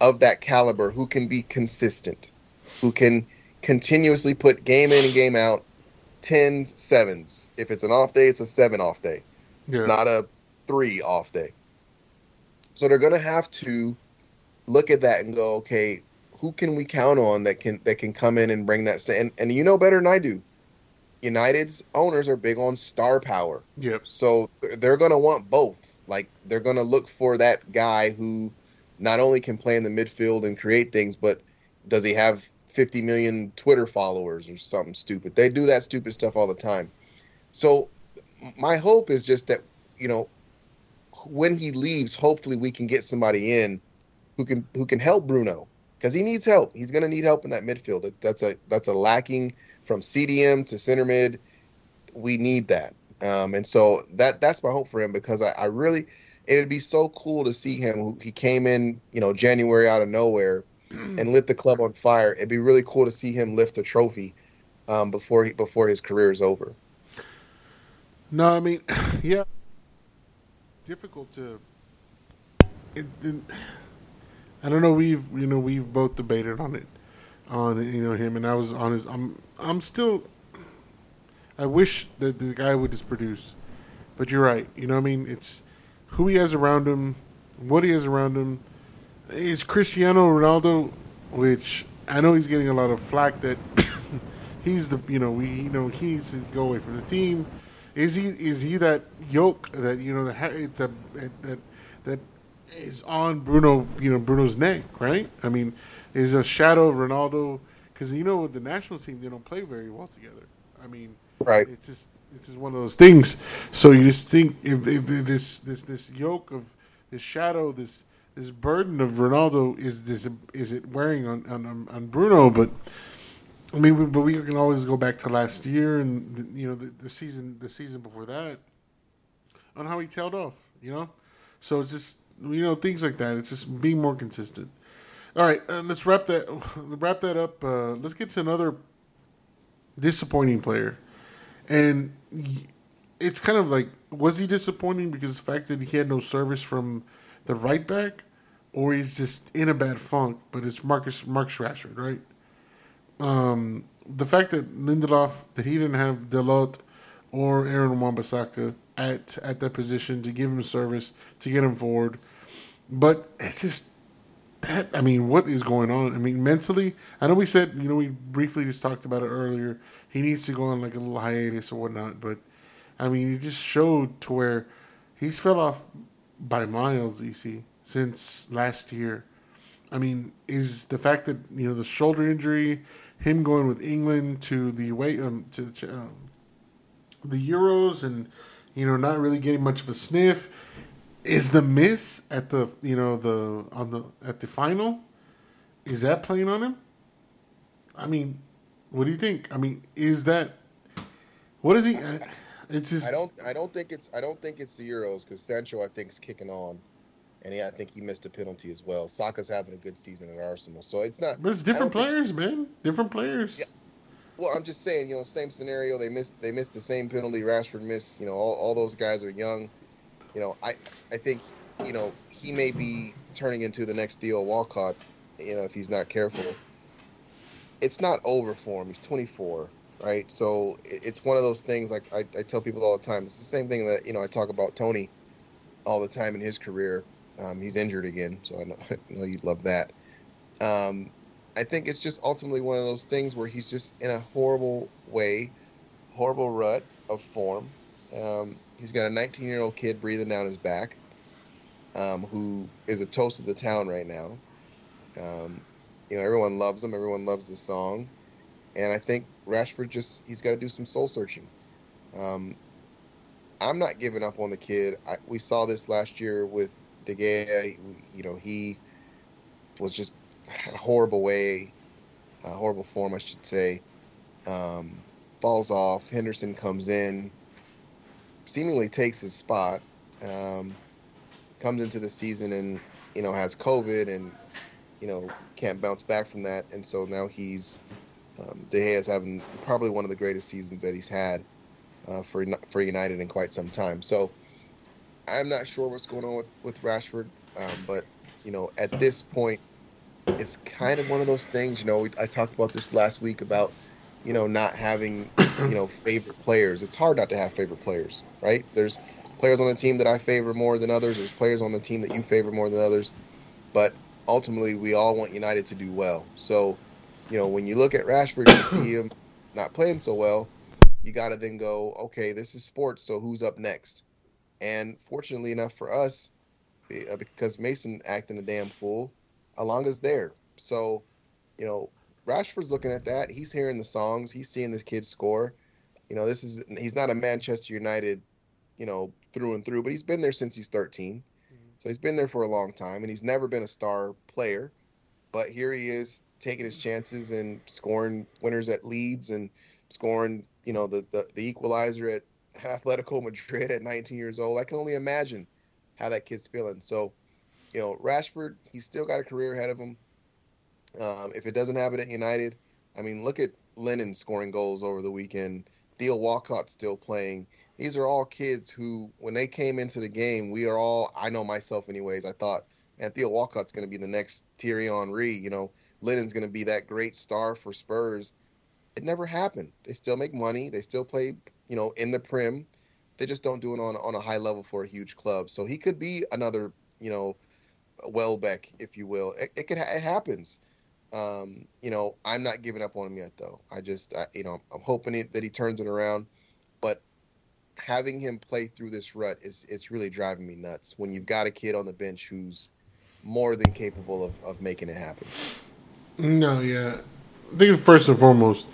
of that caliber who can be consistent, who can continuously put game in and game out, tens, sevens. If it's an off day, it's a seven off day. It's not a three off day. So they're gonna have to look at that and go, okay, who can we count on that can that can come in and bring that st- and and you know better than I do. United's owners are big on star power. Yep. So they're- they're going to want both. Like they're going to look for that guy who not only can play in the midfield and create things, but does he have 50 million Twitter followers or something stupid? They do that stupid stuff all the time. So my hope is just that, you know, when he leaves, hopefully we can get somebody in who can who can help Bruno because he needs help. He's going to need help in that midfield. That's a that's a lacking from CDM to center mid. We need that. Um, and so that that's my hope for him because I, I really it would be so cool to see him. He came in, you know, January out of nowhere and lit the club on fire. It'd be really cool to see him lift a trophy um, before he before his career is over. No, I mean, yeah, difficult to. It, it, I don't know. We've you know we've both debated on it, on you know him, and I was on his. I'm I'm still. I wish that the guy would just produce, but you're right. You know, what I mean, it's who he has around him, what he has around him. Is Cristiano Ronaldo, which I know he's getting a lot of flack that he's the you know we you know he needs to go away from the team. Is he is he that yoke that you know that ha- that that that is on Bruno you know Bruno's neck right? I mean, is a shadow of Ronaldo because you know with the national team they don't play very well together. I mean, Right. it's just it's just one of those things. So you just think if, if this this this yoke of this shadow this this burden of Ronaldo is this is it wearing on on, on Bruno, but. I mean, we- but we can always go back to last year and the, you know the, the season the season before that on how he tailed off. You know, so it's just you know things like that. It's just being more consistent. All right, uh, let's wrap that wrap that up. Uh, let's get to another disappointing player, and it's kind of like was he disappointing because the fact that he had no service from the right back, or he's just in a bad funk. But it's Marcus Mark Rashford, right? um, the fact that Lindelof that he didn't have Dalot or Aaron Wan-Bissaka at at that position to give him service to get him forward, but it's just that I mean, what is going on? I mean, mentally, I know we said you know we briefly just talked about it earlier. He needs to go on like a little hiatus or whatnot, but I mean, he just showed to where he's fell off by miles, EC, since last year. I mean, is the fact that you know the shoulder injury, him going with England to the way um, to um, the Euros, and you know not really getting much of a sniff. Is the miss at the you know the on the at the final? Is that playing on him? I mean, what do you think? I mean, is that what is he? uh, It's his. I don't. I don't think it's. I don't think it's the Euros because Sancho I think is kicking on, and yeah, I think he missed a penalty as well. Saka's having a good season at Arsenal, so it's not. But it's different don't think- players, man. Different players. Yeah. Well, I'm just saying, you know, same scenario. They missed. They missed the same penalty. Rashford missed. You know, all, all those guys are young. You know, I I think you know he may be turning into the next Theo Walcott. You know, if he's not careful. It's not over for him. He's 24, right? So it's one of those things. Like I, I tell people all the time. It's the same thing that you know I talk about Tony all the time in his career. Um, he's injured again, so I know, I know you'd love that. Um, I think it's just ultimately one of those things where he's just in a horrible way, horrible rut of form. Um, he's got a 19 year old kid breathing down his back, um, who is a toast of the town right now. Um, you know, everyone loves him. Everyone loves the song, and I think Rashford just he's got to do some soul searching. Um, I'm not giving up on the kid. I, we saw this last year with De Gea. You know, he was just a horrible way, a horrible form, I should say. Um, falls off. Henderson comes in, seemingly takes his spot. Um, comes into the season and you know has COVID and you know can't bounce back from that, and so now he's um, De Gea is having probably one of the greatest seasons that he's had uh, for for United in quite some time. So I'm not sure what's going on with with Rashford, um, but you know at this point it's kind of one of those things. You know, we, I talked about this last week about, you know, not having, you know, favorite players. It's hard not to have favorite players, right? There's players on the team that I favor more than others. There's players on the team that you favor more than others. But ultimately, we all want United to do well. So, you know, when you look at Rashford, you see him not playing so well. You got to then go, okay, this is sports. So who's up next? And fortunately enough for us, uh, because Mason acting a damn fool, Elanga's there. So, you know, Rashford's looking at that. He's hearing the songs. He's seeing this kid score. You know, this is he's not a Manchester United, you know, through and through, but he's been there since he's 13. Mm-hmm. So he's been there for a long time, and he's never been a star player. But here he is taking his chances and scoring winners at Leeds and scoring, you know, the the, the equalizer at Atletico Madrid at 19 years old. I can only imagine how that kid's feeling. So, you know, Rashford, he's still got a career ahead of him. Um, if it doesn't happen at United, I mean, look at Lennon scoring goals over the weekend. Theo Walcott still playing. These are all kids who, when they came into the game, we are all, I know myself anyways, I thought, and Theo Walcott's going to be the next Thierry Henry. You know, Lennon's going to be that great star for Spurs. It never happened. They still make money. They still play, you know, in the Prim. They just don't do it on on a high level for a huge club. So he could be another, you know, Welbeck, if you will. It, it could it happens. Um, you know, I'm not giving up on him yet, though. I just, I, you know, I'm hoping it, that he turns it around. But having him play through this rut is it's really driving me nuts. When you've got a kid on the bench who's more than capable of, of making it happen. No, yeah. I think first and foremost,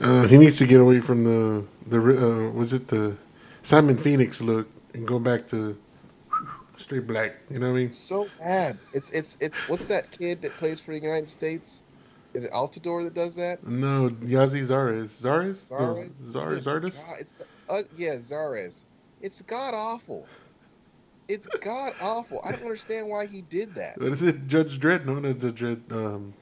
uh, he needs to get away from the the uh, was it the Simon Phoenix look and go back to straight black. You know what I mean? So bad. It's it's it's what's that kid that plays for the United States? Is it Altidore that does that? No, Gyasi Zares, Zares, Zares? Zar Good Zardes. It's the, uh, yeah, Zares. It's god awful. It's god awful. I don't understand why he did that. What is it? Judge Dredd? No, no, the Dredd. Um,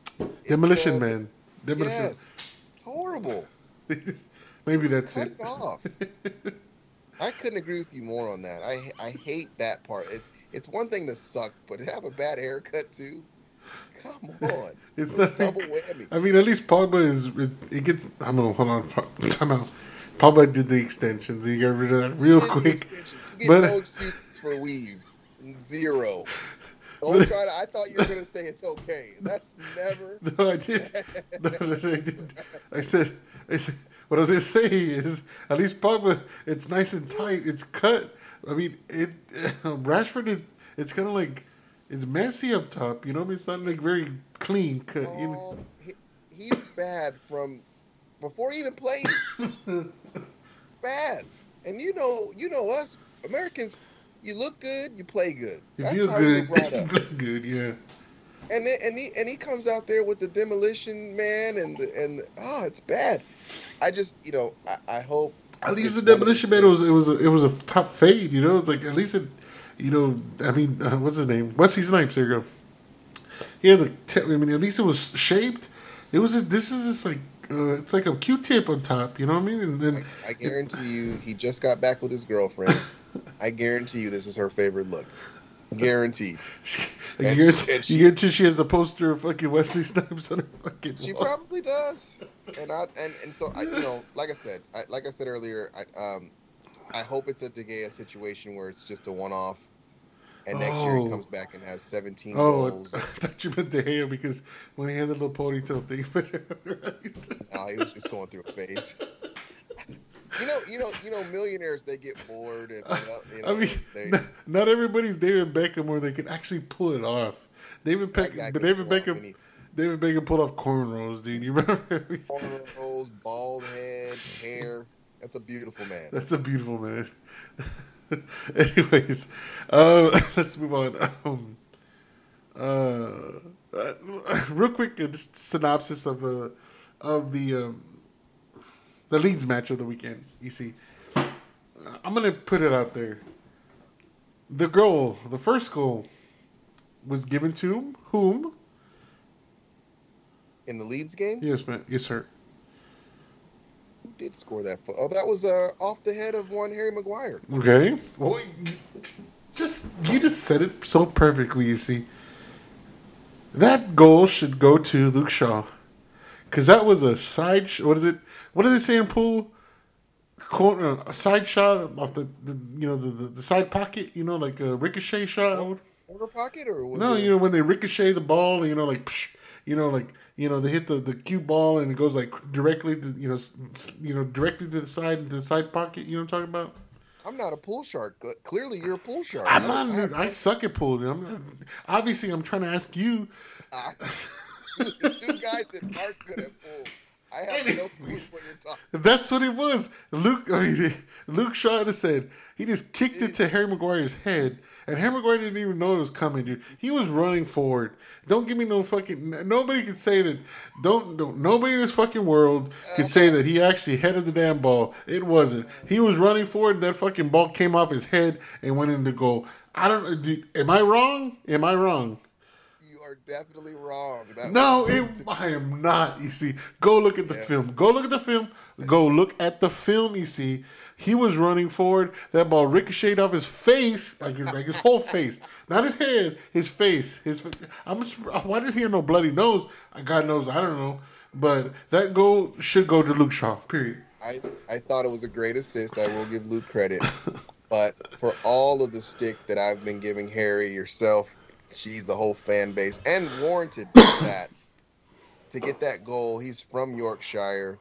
Demolition uh, Man. Demolition. Yes, it's horrible. Maybe that's Cut it. it off. I couldn't agree with you more on that. I I hate that part. It's it's one thing to suck, but to have a bad haircut too. Come on, It's not. double whammy. I mean, at least Pogba is. It, it gets. I don't know. Hold on. Time out. Pogba did the extensions. He got rid of that real quick. You get But- no excuses for weave. Zero. Don't try to. I thought you were gonna say it's okay. That's never. No, I did. No, no, I did. I said, I said, what I was gonna say is, at least Pogba, it's nice and tight. It's cut. I mean, it. Rashford, it, it's kind of like it's messy up top. You know, what I mean? it's not like very clean cut. Oh, he, he's bad from before he even played. bad, and you know, you know us Americans. You look good, you play good. You That's feel good. You look good. Yeah. And and he and he comes out there with the demolition man and the, and the, oh, it's bad. I just you know I, I hope At least the demolition man it was it was a, it was a top fade. You know, it's like at least it. You know, I mean, uh, what's his name? Wesley Snipes. There you go. He had the. I mean, at least it was shaped. It was. A, this is just like. Uh, it's like a Q-tip on top. You know what I mean? And then I, I guarantee you, he just got back with his girlfriend. I guarantee you, this is her favorite look. Guaranteed. she, And- you, get, and she- you to she has a poster of fucking Wesley Snipes on her fucking She wall. probably does. And I and, and so I you know, like I said, I, like I said earlier, I um I hope it's a De Gea situation where it's just a one off. And next year Oh. he comes back and has 17 Oh, goals. I thought you meant De Gea because when he had the little ponytail thing, but right. No, he was just going through a phase. You know, you know, you know, millionaires they get bored and you know, I mean, they, not, not everybody's David Beckham where they can actually pull it off. David Beckham, but David Beckham, anything. David Beckham pulled off cornrows, dude. You remember? cornrows, bald head, hair. That's a beautiful man. That's a beautiful man. Anyways, uh, let's move on. Um, uh, uh, real quick, uh, just synopsis of the of the um, the Leeds match of the weekend. You see, I'm gonna put it out there. The goal, the first goal, was given to whom? In the Leeds game, Yes, man. Yes, sir. who did score that? fo- Oh, that was uh, off the head of one Harry Maguire. Okay. Well, just you just said it so perfectly. You see, that goal should go to Luke Shaw, because that was a side. Sh- what is it? What do they say in pool? Corner, a side shot off the, the you know the, the, the side pocket. You know, like a ricochet shot. Corner pocket or No, it- you know when they ricochet the ball, you know, like, psh, you know, like, you know, they hit the, the cue ball and it goes like directly to, you know, you know, directly to the side, to the side pocket. You know what I'm talking about? I'm not a pool shark. Cl- Clearly, you're a pool shark. I'm not. I have- I suck at pool. dude. I'm not, obviously, I'm trying to ask you. Ah. I- two, two guys that aren't good at pool. I have no clue what you're talking. That's what it was. Luke, I mean, Luke Shaw said he just kicked it to Harry Maguire's head, and Harry Maguire didn't even know it was coming, dude. He was running forward. Don't give me no fucking. Nobody can say that. Don't. Don't. Nobody in this fucking world can uh, say that he actually headed the damn ball. It wasn't. He was running forward. And that fucking ball came off his head and went into goal. I don't. Do, am I wrong? Am I wrong? Definitely wrong. That No, it, I am not. You see, go look at the Yeah. film. Go look at the film. Go look at the film. You see, he was running forward. That ball ricocheted off his face, like his, like his whole face, not his head, his face. His. I'm. Why didn't he have no bloody nose? God knows. I don't know. But that goal should go to Luke Shaw. Period. I, I thought it was a great assist. I will give Luke credit. but for all of the stick that I've been giving Harry, yourself, she's the whole fan base, and warranted that to get that goal. He's from Yorkshire,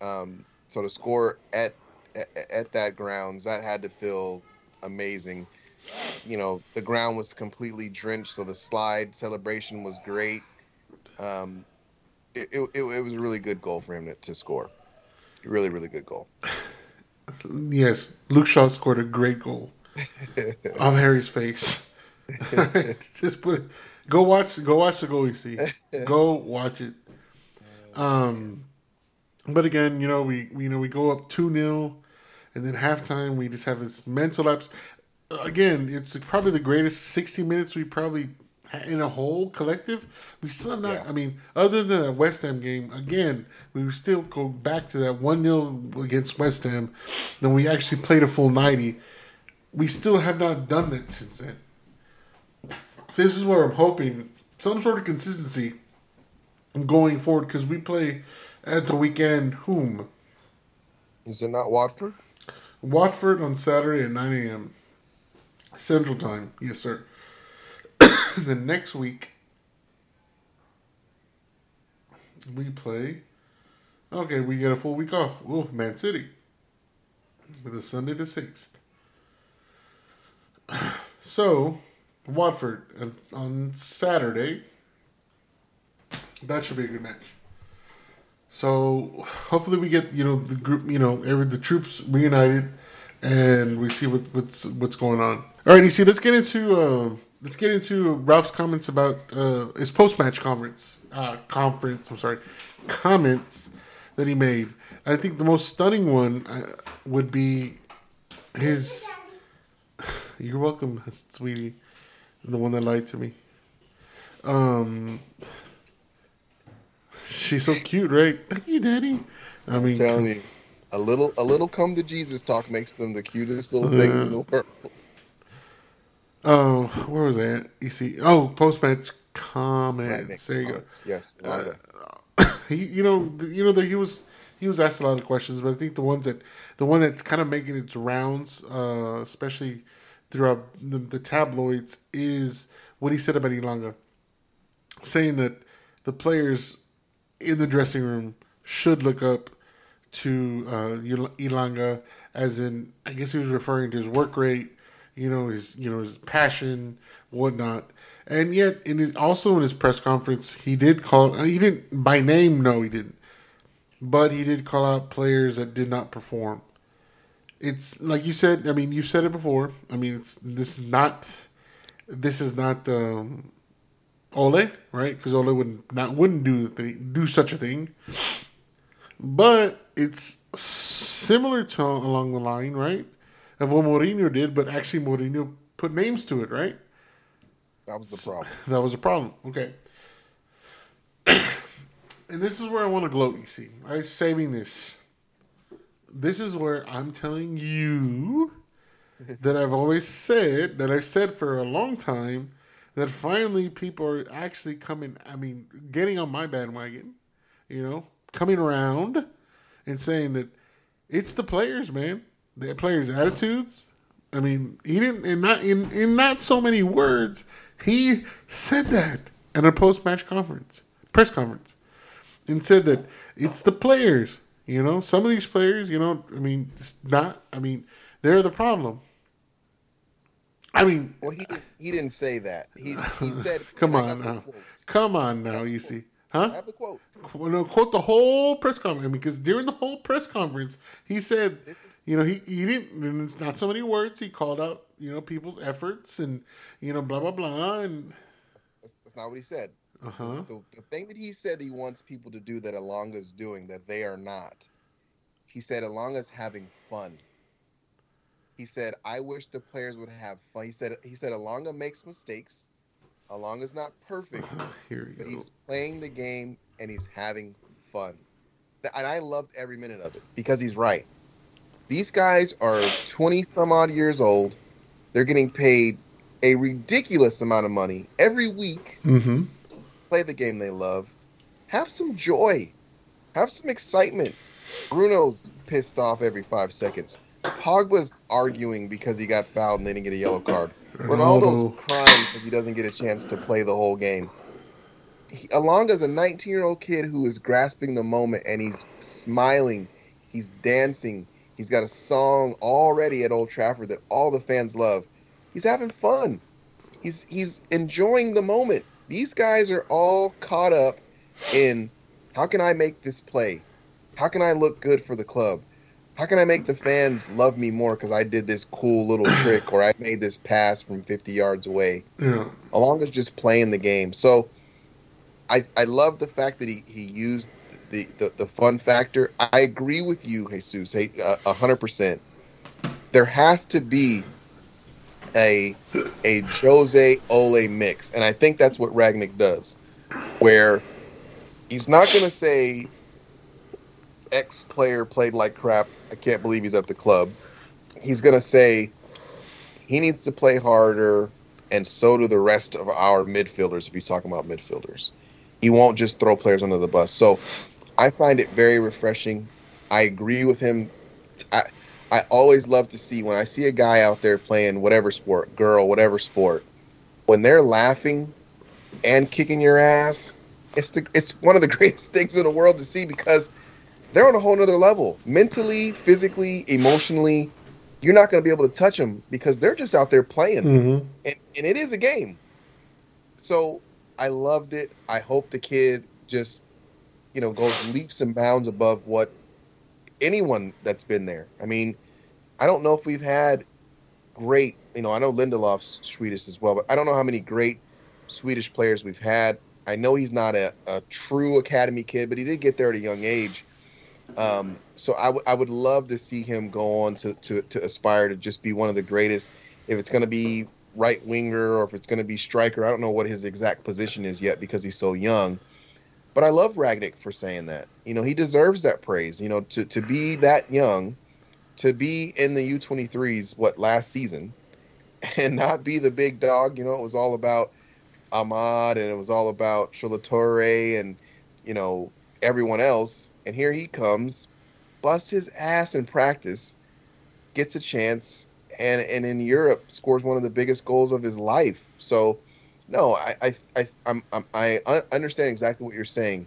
um, so to score at, at at that grounds, that had to feel amazing. You know, the ground was completely drenched, so the slide celebration was great. Um, it, it, it, it was a really good goal for him to, to score. Really, really good goal. Yes, Luke Shaw scored a great goal off Harry's face. Just put it. Go watch. Go watch the goal. You see. Go watch it. Um, but again, you know, we, we you know we go up two 0 and then halftime we just have this mental lapse. Again, it's probably the greatest sixty minutes we probably in a whole collective. We still not. Yeah. I mean, other than that West Ham game, again, we still go back to that one 0 against West Ham. Then we actually played a full ninety. We still have not done that since then. This is where I'm hoping some sort of consistency going forward because we play at the weekend. Whom Is it not Watford? Watford on Saturday at 9 a.m. Central Time. Yes, sir. the next week we play. Okay, we get a full week off. Oh, Man City. With a Sunday the sixth. So, Watford uh, on Saturday. That should be a good match. So hopefully we get you know the group you know every the troops reunited, and we see what, what's what's going on. All right, you see, let's get into uh, let's get into Ralph's comments about uh, his post match conference uh, conference. I'm sorry, comments that he made. I think the most stunning one uh, would be his. You're welcome, sweetie. The one that lied to me. Um, she's so cute, right? Thank you, Daddy. I mean, telling you, a little a little come to Jesus talk makes them the cutest little things in the world. Oh, where was that? You see, oh, post match comments. there you go. Yes. Uh, he, you know, you know, that he was he was asked a lot of questions, but I think the ones that the one that's kind of making its rounds, uh, especially throughout the, the tabloids, is what he said about Elanga, saying that the players in the dressing room should look up to uh, Elanga, as in, I guess he was referring to his work rate, you know, his you know his passion, whatnot. And yet, in his also in his press conference, he did call. He didn't by name. No, he didn't. But he did call out players that did not perform. It's like you said. I mean, you said it before. I mean, it's this is not. This is not um, Ole, right? Because Ole would not wouldn't do the thing, do such a thing. But it's similar to along the line, right, of what Mourinho did. But actually, Mourinho put names to it, right? that was the problem. That was a problem. Okay. and this is where I want to gloat, you see. I was saving this. This is where I'm telling you that I've always said, that I've said for a long time, that finally people are actually coming, I mean, getting on my bandwagon, you know, coming around and saying that it's the players, man. The players' attitudes. I mean, he didn't in not in, in not so many words, he said that in a post match conference, press conference. And said that it's the players, you know. Some of these players, you know, I mean, it's not I mean, they're the problem. I mean, Well, he he didn't say that. He he said. come on now. Come on now, you see. I Huh? have the quote. Qu- no, quote the whole press conference I mean, because during the whole press conference, he said, you know, he, he didn't, and it's not so many words. He called out, you know, people's efforts and, you know, blah, blah, blah. And, That's, that's not what he said. Uh huh. The, the thing that he said he wants people to do that Elanga's doing that they are not. He said Elanga's having fun. He said, I wish the players would have fun. He said he said Elanga makes mistakes. Elanga's not perfect, Here we but go. he's playing the game and he's having fun. And I loved every minute of it because he's right. These guys are 20 some odd years old. They're getting paid a ridiculous amount of money every week Mm-hmm. Play the game they love. Have some joy. Have some excitement. Bruno's pissed off every five seconds. Pogba's arguing because he got fouled and they didn't get a yellow card. Ronaldo's Ronaldo. crying because he doesn't get a chance to play the whole game. He, Elanga's a 19 year old kid who is grasping the moment and he's smiling. He's dancing. He's got a song already at Old Trafford that all the fans love. He's having fun. He's he's enjoying the moment. These guys are all caught up in how can I make this play? How can I look good for the club? How can I make the fans love me more because I did this cool little trick or I made this pass from 50 yards away? Yeah. Elanga's just playing the game. So I I love the fact that he, he used the, the, the fun factor. I agree with you, Jesus, hey, uh, a hundred percent. There has to be a a Jose Ole mix, and I think that's what Rangnick does, where he's not going to say X player played like crap. I can't believe he's at the club. He's going to say he needs to play harder, and so do the rest of our midfielders. If he's talking about midfielders, he won't just throw players under the bus. So I find it very refreshing. I agree with him. I I always love to see when I see a guy out there playing whatever sport, girl, whatever sport, when they're laughing and kicking your ass, it's the it's one of the greatest things in the world to see because they're on a whole nother level, mentally, physically, emotionally. You're not going to be able to touch them because they're just out there playing, Mhm. and, and it is a game. So I loved it. I hope the kid just, you know, goes leaps and bounds above what anyone that's been there. I mean, I don't know if we've had great, you know, I know Lindelof's Swedish as well, but I don't know how many great Swedish players we've had. I know he's not a, a true academy kid, but he did get there at a young age. Um, so I, w- I would love to see him go on to, to, to aspire to just be one of the greatest. If it's going to be right winger or if it's going to be striker, I don't know what his exact position is yet because he's so young. But I love Rangnick for saying that. You know, he deserves that praise. You know, to, to be that young, to be in the U23s, what, last season, and not be the big dog. You know, it was all about Amad and it was all about Shoretire and, you know, everyone else. And here he comes, busts his ass in practice, gets a chance, and, and in Europe scores one of the biggest goals of his life. So, no, I I I I'm, I'm, I understand exactly what you're saying.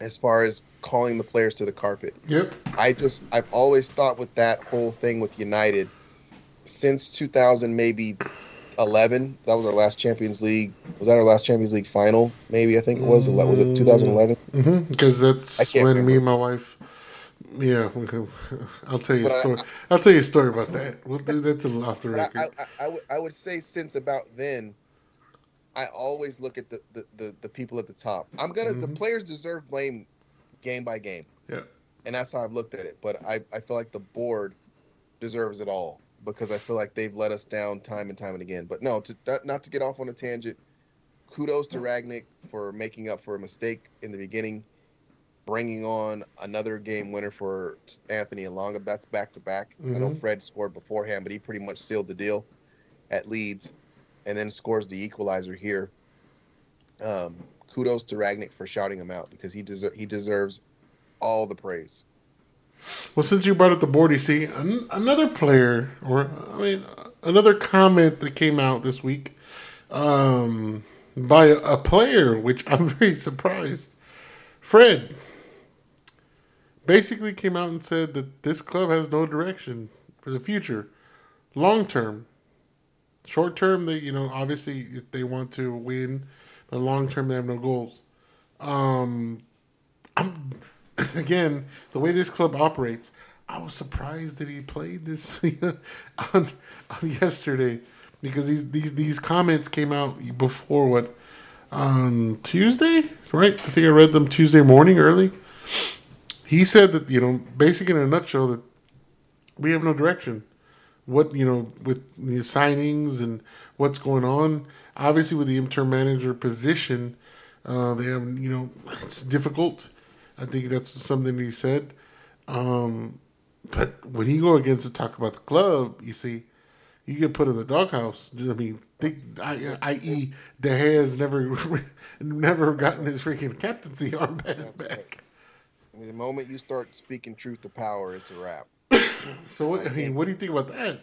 As far as calling the players to the carpet, Yep. I just I've always thought with that whole thing with United since 2000 maybe 11 that was our last Champions League was that our last Champions League final maybe I think it was was it 2011 hmm Because I that's when me and my wife. Yeah. I'll tell you a But I- story. I'll tell you a story about that. We'll do that till off the record. I, I, I, I would say since about then, I always look at the, the, the, the people at the top. I'm gonna the Mhm. players deserve blame game by game. Yeah. And that's how I've looked at it. But I, I feel like the board deserves it all because I feel like they've let us down time and time and again. But no, to not- to get off on a tangent. Kudos to Rangnick for making up for a mistake in the beginning, bringing on another game winner for Anthony Elanga. That's back to back. I know Mhm. Fred scored beforehand, but he pretty much sealed the deal at Leeds, and then scores the equalizer here. Um, kudos to Rangnick for shouting him out because he deser- he deserves all the praise. Well, since you brought up the board, you see an- another player, or I mean, another comment that came out this week um, by a, a player, which I'm very surprised. Fred basically came out and said that this club has no direction for the future, long term. Short term, they you know obviously they want to win, but long term they have no goals. Um, I'm again the way this club operates. I was surprised that he played this on, on yesterday because these these these comments came out before what on Tuesday, right? I think I read them Tuesday morning early. He said that you know, basically in a nutshell, that we have no direction. What you know with the signings and what's going on. Obviously, with the interim manager position, uh, they have you know it's difficult. I think that's something he said. Um, but when you go against to talk about the club, you see, you get put in the doghouse. I mean, think, I, i.e., De Gea has never, never gotten his freaking captaincy armband back. The moment you start speaking truth to power, it's a wrap. So what? I mean, what do you think about that?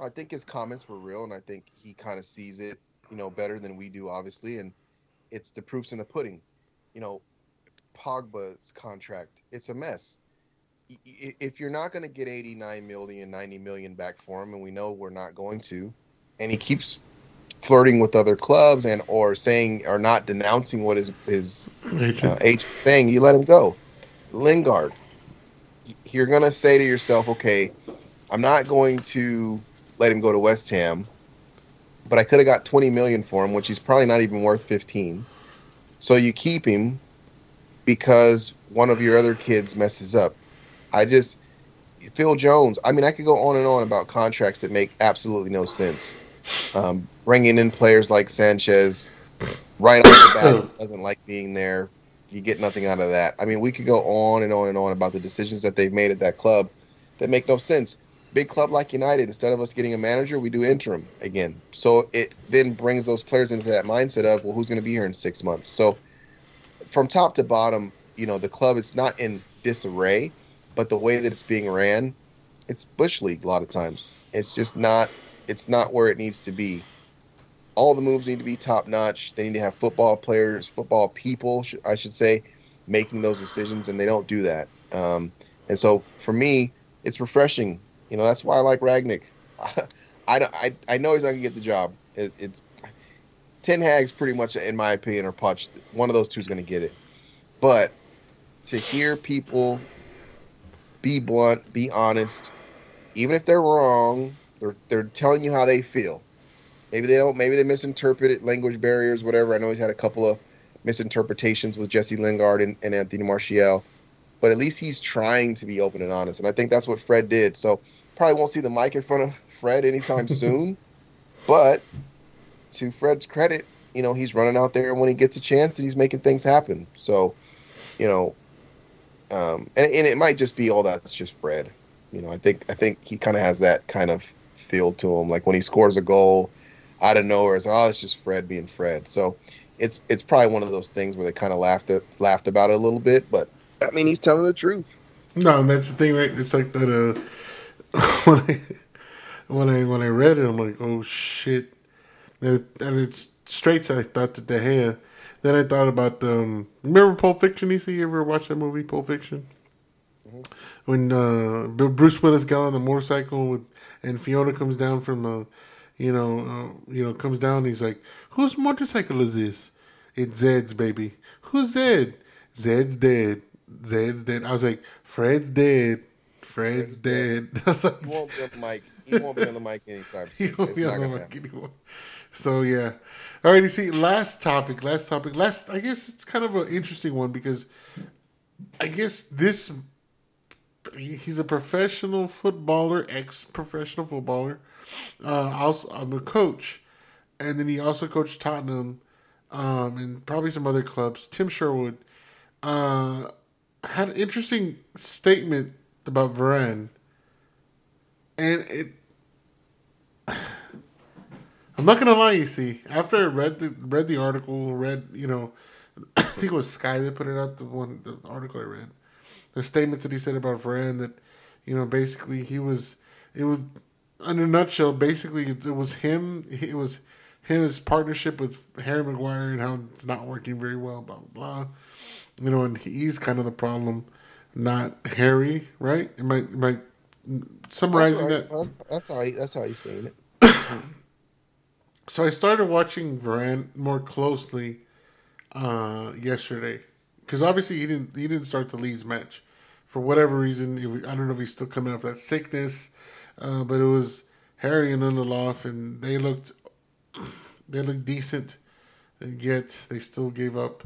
I think his comments were real, and I think he kind of sees it, you know, better than we do, obviously. And it's the proofs in the pudding. You know, Pogba's contract, it's a mess. I- i- If you're not going to get 89 million, 90 million back for him, and we know we're not going to, and he keeps flirting with other clubs and or saying or not denouncing what his his uh, agent saying, you let him go. Lingard, you're gonna say to yourself, okay, I'm not going to let him go to West Ham, but I could have got 20 million for him, which he's probably not even worth 15. So you keep him because one of your other kids messes up. I just Phil Jones. I mean, I could go on and on about contracts that make absolutely no sense. Um, bringing in players like Sanchez right off the bat doesn't like being there. You get nothing out of that. I mean, we could go on and on and on about the decisions that they've made at that club that make no sense. Big club like United, instead of us getting a manager, we do interim again. So it then brings those players into that mindset of, well, who's going to be here in six months? So from top to bottom, you know, the club is not in disarray, but the way that it's being ran, it's bush league a lot of times. It's just not, it's not where it needs to be. All the moves need to be top notch. They need to have football players, football people, I should say, making those decisions, and they don't do that. Um, and so for me, it's refreshing. You know, that's why I like Rangnick. I, I, I know he's not gonna get the job. It, it's Ten Hag's pretty much, in my opinion, or Poch. One of those two is gonna get it. But to hear people be blunt, be honest, even if they're wrong, they're they're telling you how they feel. Maybe they don't. Maybe they misinterpret it, language barriers, whatever. I know he's had a couple of misinterpretations with Jesse Lingard and, and Anthony Martial, but at least he's trying to be open and honest, and I think that's what Fred did. So probably won't see the mic in front of Fred anytime soon, but to Fred's credit, you know he's running out there, and when he gets a chance, and he's making things happen. So, you know, um, and and it might just be all that's just Fred. You know, I think I think he kind of has that kind of feel to him. Like when he scores a goal out of nowhere, it's oh, it's just Fred being Fred. So it's it's probably one of those things where they kind of laughed at, laughed about it a little bit, but I mean he's telling the truth. No, and that's the thing, right? It's like that. Uh, when I when I when I read it, I'm like, oh shit, and, it, and it's straight to I thought to De Gea. Then I thought about um, remember Pulp Fiction? You see, you ever watch that movie, Pulp Fiction? When uh, Bruce Willis got on the motorcycle with, and Fiona comes down from, uh, you know, uh, you know, comes down. he's like, "Whose motorcycle is this?" It's Zed's, baby. Who's Zed? Zed's dead. Zed's dead. I was like, Fred's dead. Fred's dead. I was like, He won't be on the mic. He won't be on the mic anytime he won't It's be on the mic happen. anymore. So yeah. All right, you see, last topic, last topic, last. I guess it's kind of an interesting one because I guess this. He's a professional footballer, ex-professional footballer. Uh, also, I'm a coach, and then he also coached Tottenham, um, and probably some other clubs. Tim Sherwood uh, had an interesting statement about Varane, and it I'm not gonna lie, you see. After I read the read the article, read you know, I think it was Sky that put it out. The one the article I read, the statements that he said about Varane that, you know, basically he was it was in a nutshell. Basically, it, it was him. It was him his partnership with Harry Maguire and how it's not working very well. Blah blah blah. You know, and he's kind of the problem, not Harry. Right? Am I am I summarizing that? That's, that's how that's how he's saying it. So I started watching Varane more closely uh, yesterday because obviously he didn't he didn't start the Leeds match for whatever reason. I don't know if he's still coming off that sickness, uh, but it was Harry and Lindelof, and they looked they looked decent, and yet they still gave up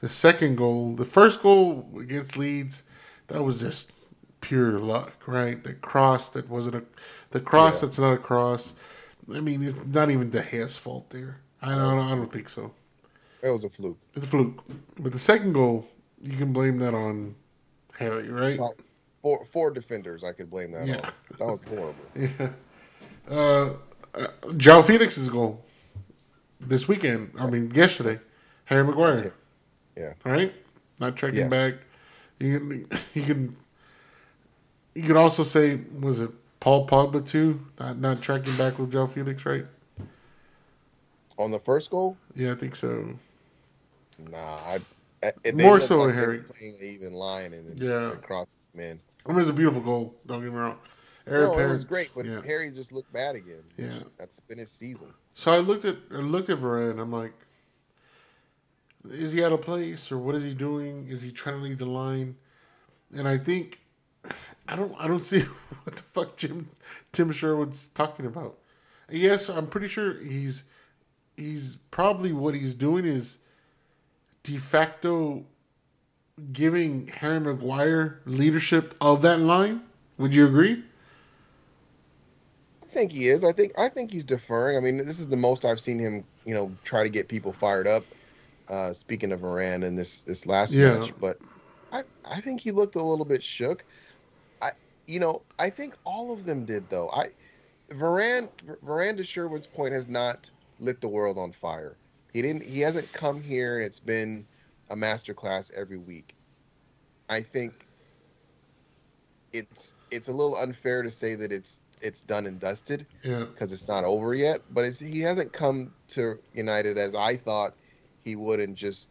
the second goal. The first goal against Leeds, that was just pure luck, right? The cross that wasn't a the cross that's not a cross. I mean, it's not even De Gea's fault there. I don't. I don't think so. That was a fluke. It's a fluke. But the second goal, you can blame that on Harry, right? Well, Four four defenders, I could blame that Yeah. on. That was horrible. Yeah. Uh, uh, João Felix's goal this weekend. I mean, yesterday. Harry Maguire. Yeah. All right. Not tracking Yes. back. You can. You can. You could also say, was it Paul Pogba too? Not not tracking back with João Felix, right? On the first goal, Yeah, I think so. nah. I, I, More so like with they were Harry. playing even line and then Yeah. across man. I mean, it was a beautiful goal. Don't get me wrong. Heir No, it was great, but yeah. Harry just looked bad again. Yeah. That's been his season. So I looked at I looked at Varane. and I'm like, is he out of place or what is he doing? Is he trying to lead the line? And I think I don't I don't see what the fuck Jim Tim Sherwood's talking about. Yes, I'm pretty sure he's he's probably what he's doing is de facto giving Harry Maguire leadership of that line. Would you agree? I think he is. I think I think he's deferring. I mean, this is the most I've seen him, you know, try to get people fired up. Uh, speaking of Varane in this this last Yeah. match, but I I think he looked a little bit shook. I you know I think all of them did though. I Varane Varane to Sherwood's point has not lit the world on fire. He didn't. He hasn't come here and it's been a masterclass every week. I think it's it's a little unfair to say that it's it's done and dusted Yeah. because it's not over yet. But it's, he hasn't come to United as I thought he would and just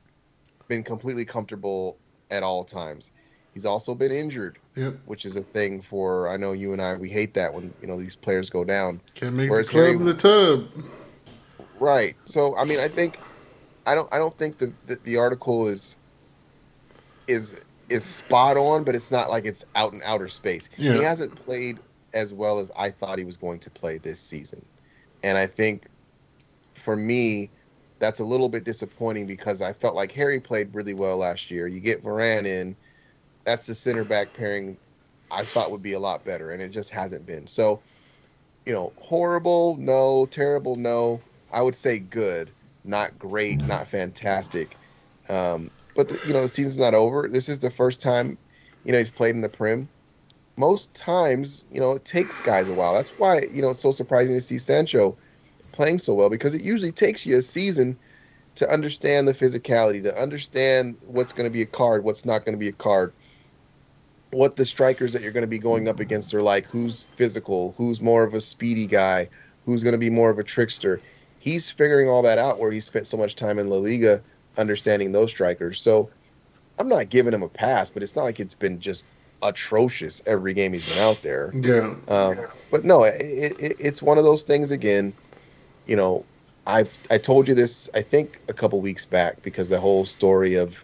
been completely comfortable at all times. He's also been injured, Yep. which is a thing for I know you and I we hate that when you know these players go down. Can't make Whereas the club Harry- in the tub. Right. So I mean I think I don't I don't think the the, the article is is is spot on, but it's not like it's out in outer space. Yeah. He hasn't played as well as I thought he was going to play this season. And I think for me, that's a little bit disappointing because I felt like Harry played really well last year. You get Varane in, that's the center back pairing I thought would be a lot better, and it just hasn't been. So, you know, horrible, no, terrible, no. I would say good, not great, not fantastic. Um, but the, you know, the season's not over. This is the first time, you know, he's played in the Prem. Most times, you know, it takes guys a while. That's why you know it's so surprising to see Sancho playing so well because it usually takes you a season to understand the physicality, to understand what's going to be a card, what's not going to be a card, what the strikers that you're going to be going up against are like, who's physical, who's more of a speedy guy, who's going to be more of a trickster. He's figuring all that out where he spent so much time in La Liga understanding those strikers. So I'm not giving him a pass, but it's not like it's been just atrocious every game he's been out there. Yeah. Um, but no, it, it, it's one of those things again. You know, I've I told you this I think a couple weeks back because the whole story of,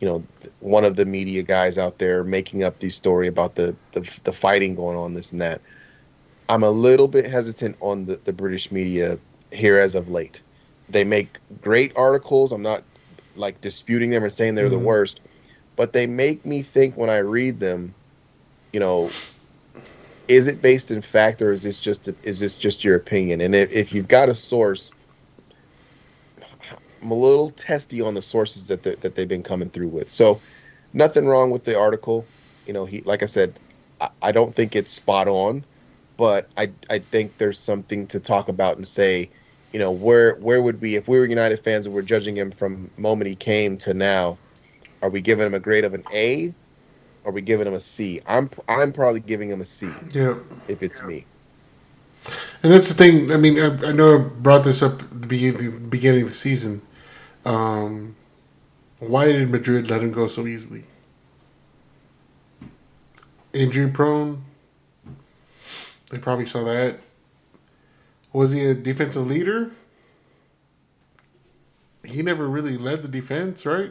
you know, one of the media guys out there making up the story about the the, the fighting going on, this and that. I'm a little bit hesitant on the, the British media here as of late. They make great articles. I'm not like disputing them or saying they're the Mhm. worst, but they make me think when I read them, you know, is it based in fact or is this just is this just your opinion? And if, if you've got a source, I'm a little testy on the sources that that they've been coming through with. So, nothing wrong with the article. You know, he like I said, I, I don't think it's spot on, but I I think there's something to talk about and say, you know, where where would we if we were United fans and we're judging him from moment he came to now, are we giving him a grade of an A? Or are we giving him a C? I'm I'm probably giving him a C Yeah. if it's me. And that's the thing. I mean, I, I know I brought this up at the beginning, beginning of the season. Um, why did Madrid let him go so easily? Injury prone. They probably saw that. Was he a defensive leader? He never really led the defense, right?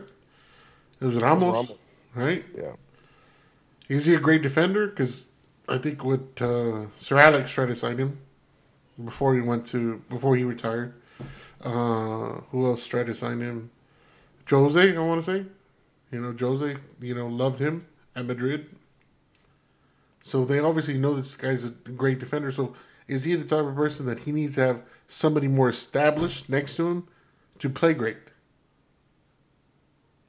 It was Ramos, Ramos. right? Yeah. Is he a great defender? Because I think what uh, Sir Alex tried to sign him before he went to before he retired. Uh, who else tried to sign him? Jose, I want to say. You know, Jose, you know, loved him at Madrid. So they obviously know this guy's a great defender. So is he the type of person that he needs to have somebody more established next to him to play great?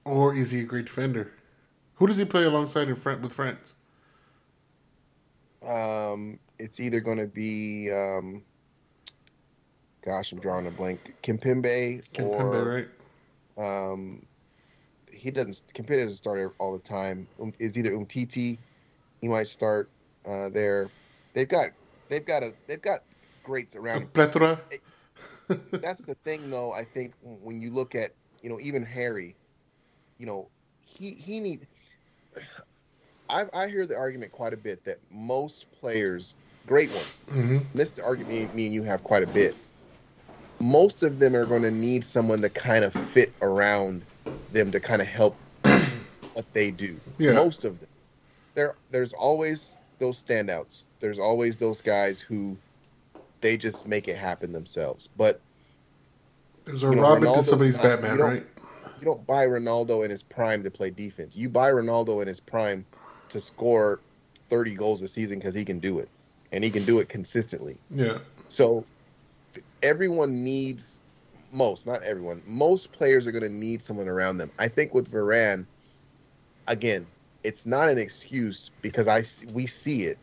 Or is he a great defender? Who does he play alongside in front with France? Um, it's either going to be, um, gosh, I'm drawing a blank. Kimpembe Kimpembe, or right? um, he doesn't. Kimpembe doesn't start all the time. Um, is either Umtiti. He might start uh, there. They've got they've got a they've got greats around. Plethora. That's the thing, though. I think when you look at you know even Harry, you know he he need. I I hear the argument quite a bit that most players, great ones, hmm this is the argument me and you have quite a bit. Most of them are going to need someone to kind of fit around them to kind of help what they do. Yeah. Most of them. There, there's always those standouts. There's always those guys who they just make it happen themselves. But There's a You know, Robin to somebody's not- Batman, you right? you don't buy Ronaldo in his prime to play defense. You buy Ronaldo in his prime to score 30 goals a season because he can do it, and he can do it consistently. Yeah. So everyone needs most, not everyone. Most players are going to need someone around them. I think with Varane, again, it's not an excuse because I we see it.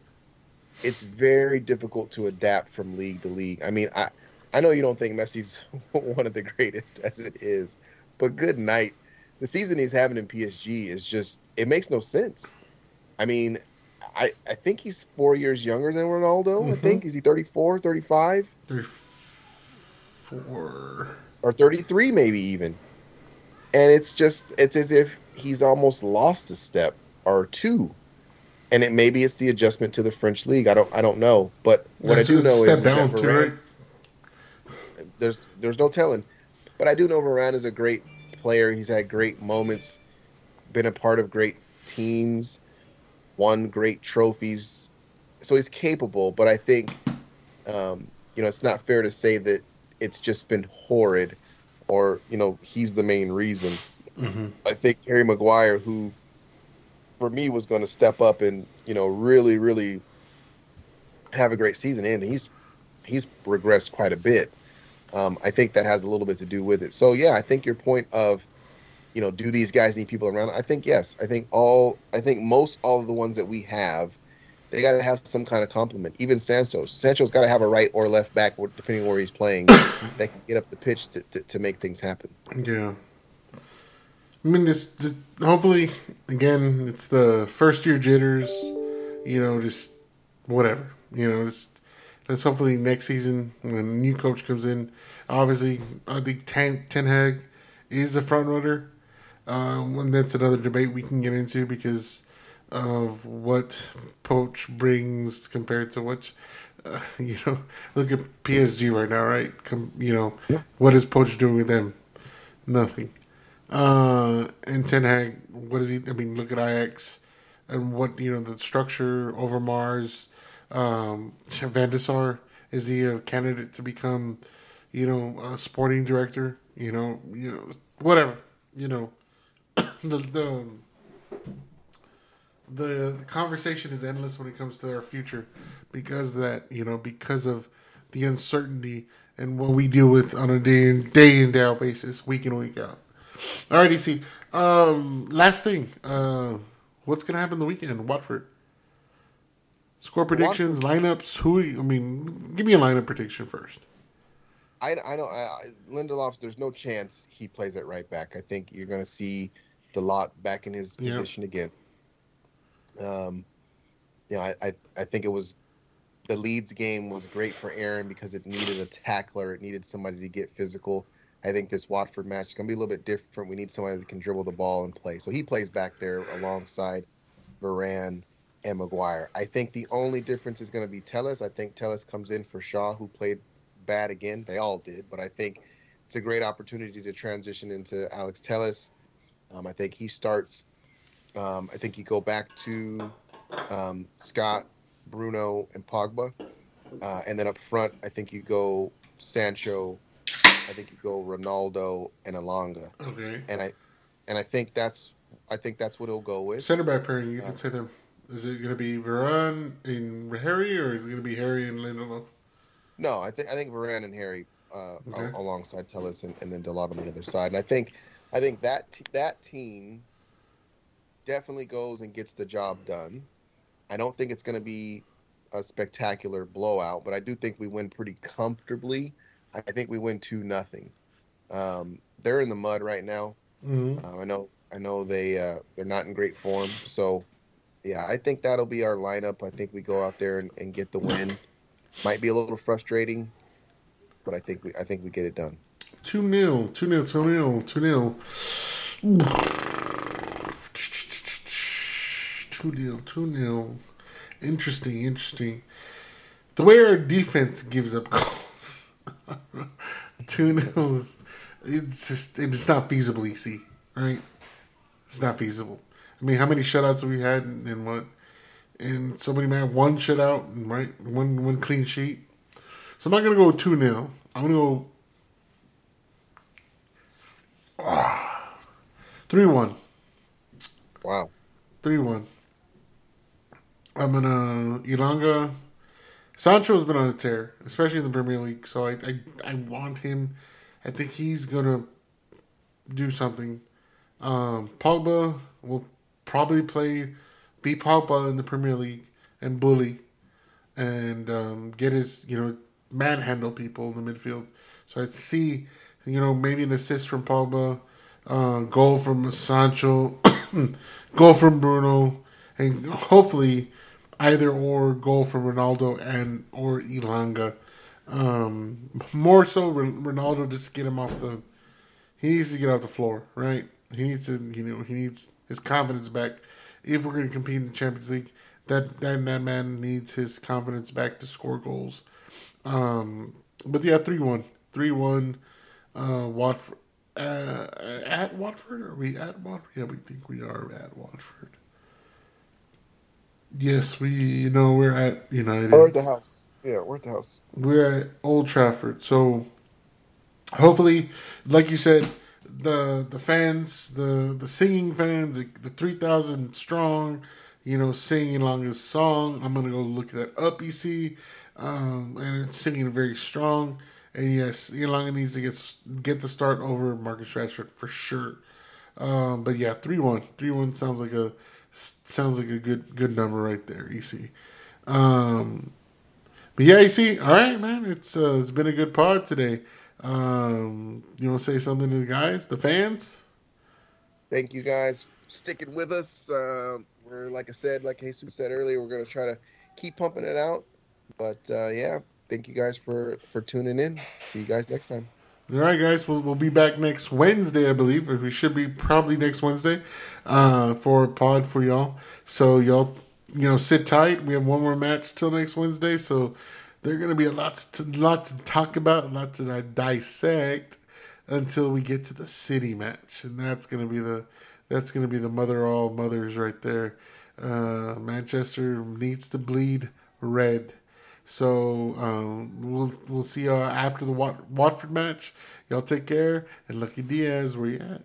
It's very difficult to adapt from league to league. I mean, I I know you don't think Messi's one of the greatest as it is, but good night. The season he's having in PSG is just it makes no sense. I mean, I, I think he's four years younger than Ronaldo. I Mhm. think is he 34, 35, There's four. or 33 maybe even. And it's just it's as if he's almost lost a step or two. And it maybe it's the adjustment to the French league. I don't I don't know, but what That's I do know is down too, Varane- right? there's there's no telling. But I do know Varane is a great player. He's had great moments, been a part of great teams, won great trophies. So he's capable, but I think um, you know, it's not fair to say that it's just been horrid or, you know, he's the main reason. Mm-hmm. I think Harry Maguire, who for me was going to step up and, you know, really, really have a great season, and he's he's regressed quite a bit. Um, I think that has a little bit to do with it. So yeah, I think your point of, you know, do these guys need people around? I think yes. I think all. I think most all of the ones that we have, they got to have some kind of complement. Even Sancho. Sancho's got to have a right or left back, depending on where he's playing, that can get up the pitch to, to, to make things happen. Yeah. I mean, just, just hopefully, again, it's the first year jitters. You know, just whatever. You know, just let's hopefully next season when a new coach comes in. Obviously, I think Ten, Ten Hag is the front runner. Um, and that's another debate we can get into because of what Poch brings compared to what, uh, you know, look at PSG right now, right? Com- you know, what is Poch doing with them? Nothing. Uh, and Ten Hag, what is he? I mean, look at Ajax and what you know the structure Overmars. Um, Van der Sar is he a candidate to become, you know, a sporting director? You know, you know, whatever. You know, the the the, the conversation is endless when it comes to our future because that you know because of the uncertainty and what we deal with on a day in day in day out basis, week in week out. Alrighty, see. Um, last thing, uh, what's gonna happen the weekend? Watford. Score predictions, lineups. Who? I mean, give me a lineup prediction first. I, I know I, I- Lindelof. There's no chance he plays at right back. I think you're going to see Dalot back in his Yeah. position again. Um, you know, I, I I think it was the Leeds game was great for Aaron because it needed a tackler. It needed somebody to get physical. I think this Watford match is going to be a little bit different. We need somebody that can dribble the ball and play. So he plays back there alongside Varane and Maguire. I think the only difference is going to be Telles. I think Telles comes in for Shaw, who played bad again. They all did, but I think it's a great opportunity to transition into Alex Telles. Um, I think he starts. Um, I think you go back to um, Scott, Bruno, and Pogba, uh, and then up front, I think you go Sancho. I think you go Ronaldo and Elanga, Okay. and I, and I think that's, I think that's what he'll go with. Center back pairing. You can say them. Is it gonna be Varane and Harry, or is it gonna be Harry and Lindelof? No, I think I think Varane and Harry uh, Okay. al- alongside Telles and, and then Dalot on the other side. And I think I think that t- that team definitely goes and gets the job done. I don't think it's going to be a spectacular blowout, but I do think we win pretty comfortably. I think we win two nothing. Um, they're in the mud right now. Mm-hmm. Uh, I know I know they uh, they're not in great form. So yeah, I think that'll be our lineup. I think we go out there and, and get the win. Might be a little frustrating, but I think we I think we get it done. Two 0 two 0 two 0 two 0 Two 0 two 0 Interesting, interesting. The way our defense gives up two nils. It's just it's not feasible. Easy, right? It's not feasible. I mean, how many shutouts have we had and, and what? And somebody might have one shutout, and right? One one clean sheet. So I'm not gonna go two 0 I'm gonna go ah, three one. Wow. Three one. I'm gonna Elanga. Sancho's been on a tear, especially in the Premier League. So I, I I want him. I think he's gonna do something. Um, Pogba will probably play, be Pogba in the Premier League and bully, and um, get his you know manhandle people in the midfield. So I'd see you know maybe an assist from Pogba, uh, goal from Sancho, goal from Bruno, and hopefully either or goal from Ronaldo and or Elanga. Um, more so Ronaldo just get him off the. He needs to get off the floor, right? He needs to, you know, he needs his confidence back. If we're going to compete in the Champions League, that that, that man needs his confidence back to score goals. Um, but yeah, three one, three one. Uh, Watford uh, at Watford. Are we at Watford? Yeah, we think we are at Watford. Yes, we. You know, we're at United. We're at the house. Yeah, we're at the house. We're at Old Trafford. So hopefully, like you said, the the fans, the the singing fans, the, the three thousand strong, you know, singing along this song. I'm gonna go look that up. EC, um, and it's singing very strong. And yes, Elanga needs to get get the start over Marcus Rashford for sure. Um, but yeah, three one, three one sounds like a sounds like a good good number right there. EC. Um, but yeah, EC. All right, man. It's uh, it's been a good pod today. Um, you want to say something to the guys, the fans? Thank you guys sticking with us. Um, we're like I said, like Jesus said earlier, we're gonna try to keep pumping it out. But uh, yeah, thank you guys for for tuning in. See you guys next time. All right, guys. We'll, we'll be back next Wednesday, I believe. We should be probably next Wednesday uh, for a pod for y'all. So y'all, you know, sit tight. We have one more match till next Wednesday. So there are to be a lot to lot to talk about, a lot to dissect until we get to the city match, and that's to be the that's to be the mother all mothers right there. Uh, Manchester needs to bleed red. So um, we'll we'll see you after the Wat- Watford match. Y'all take care and Lucky Diaz, where you at?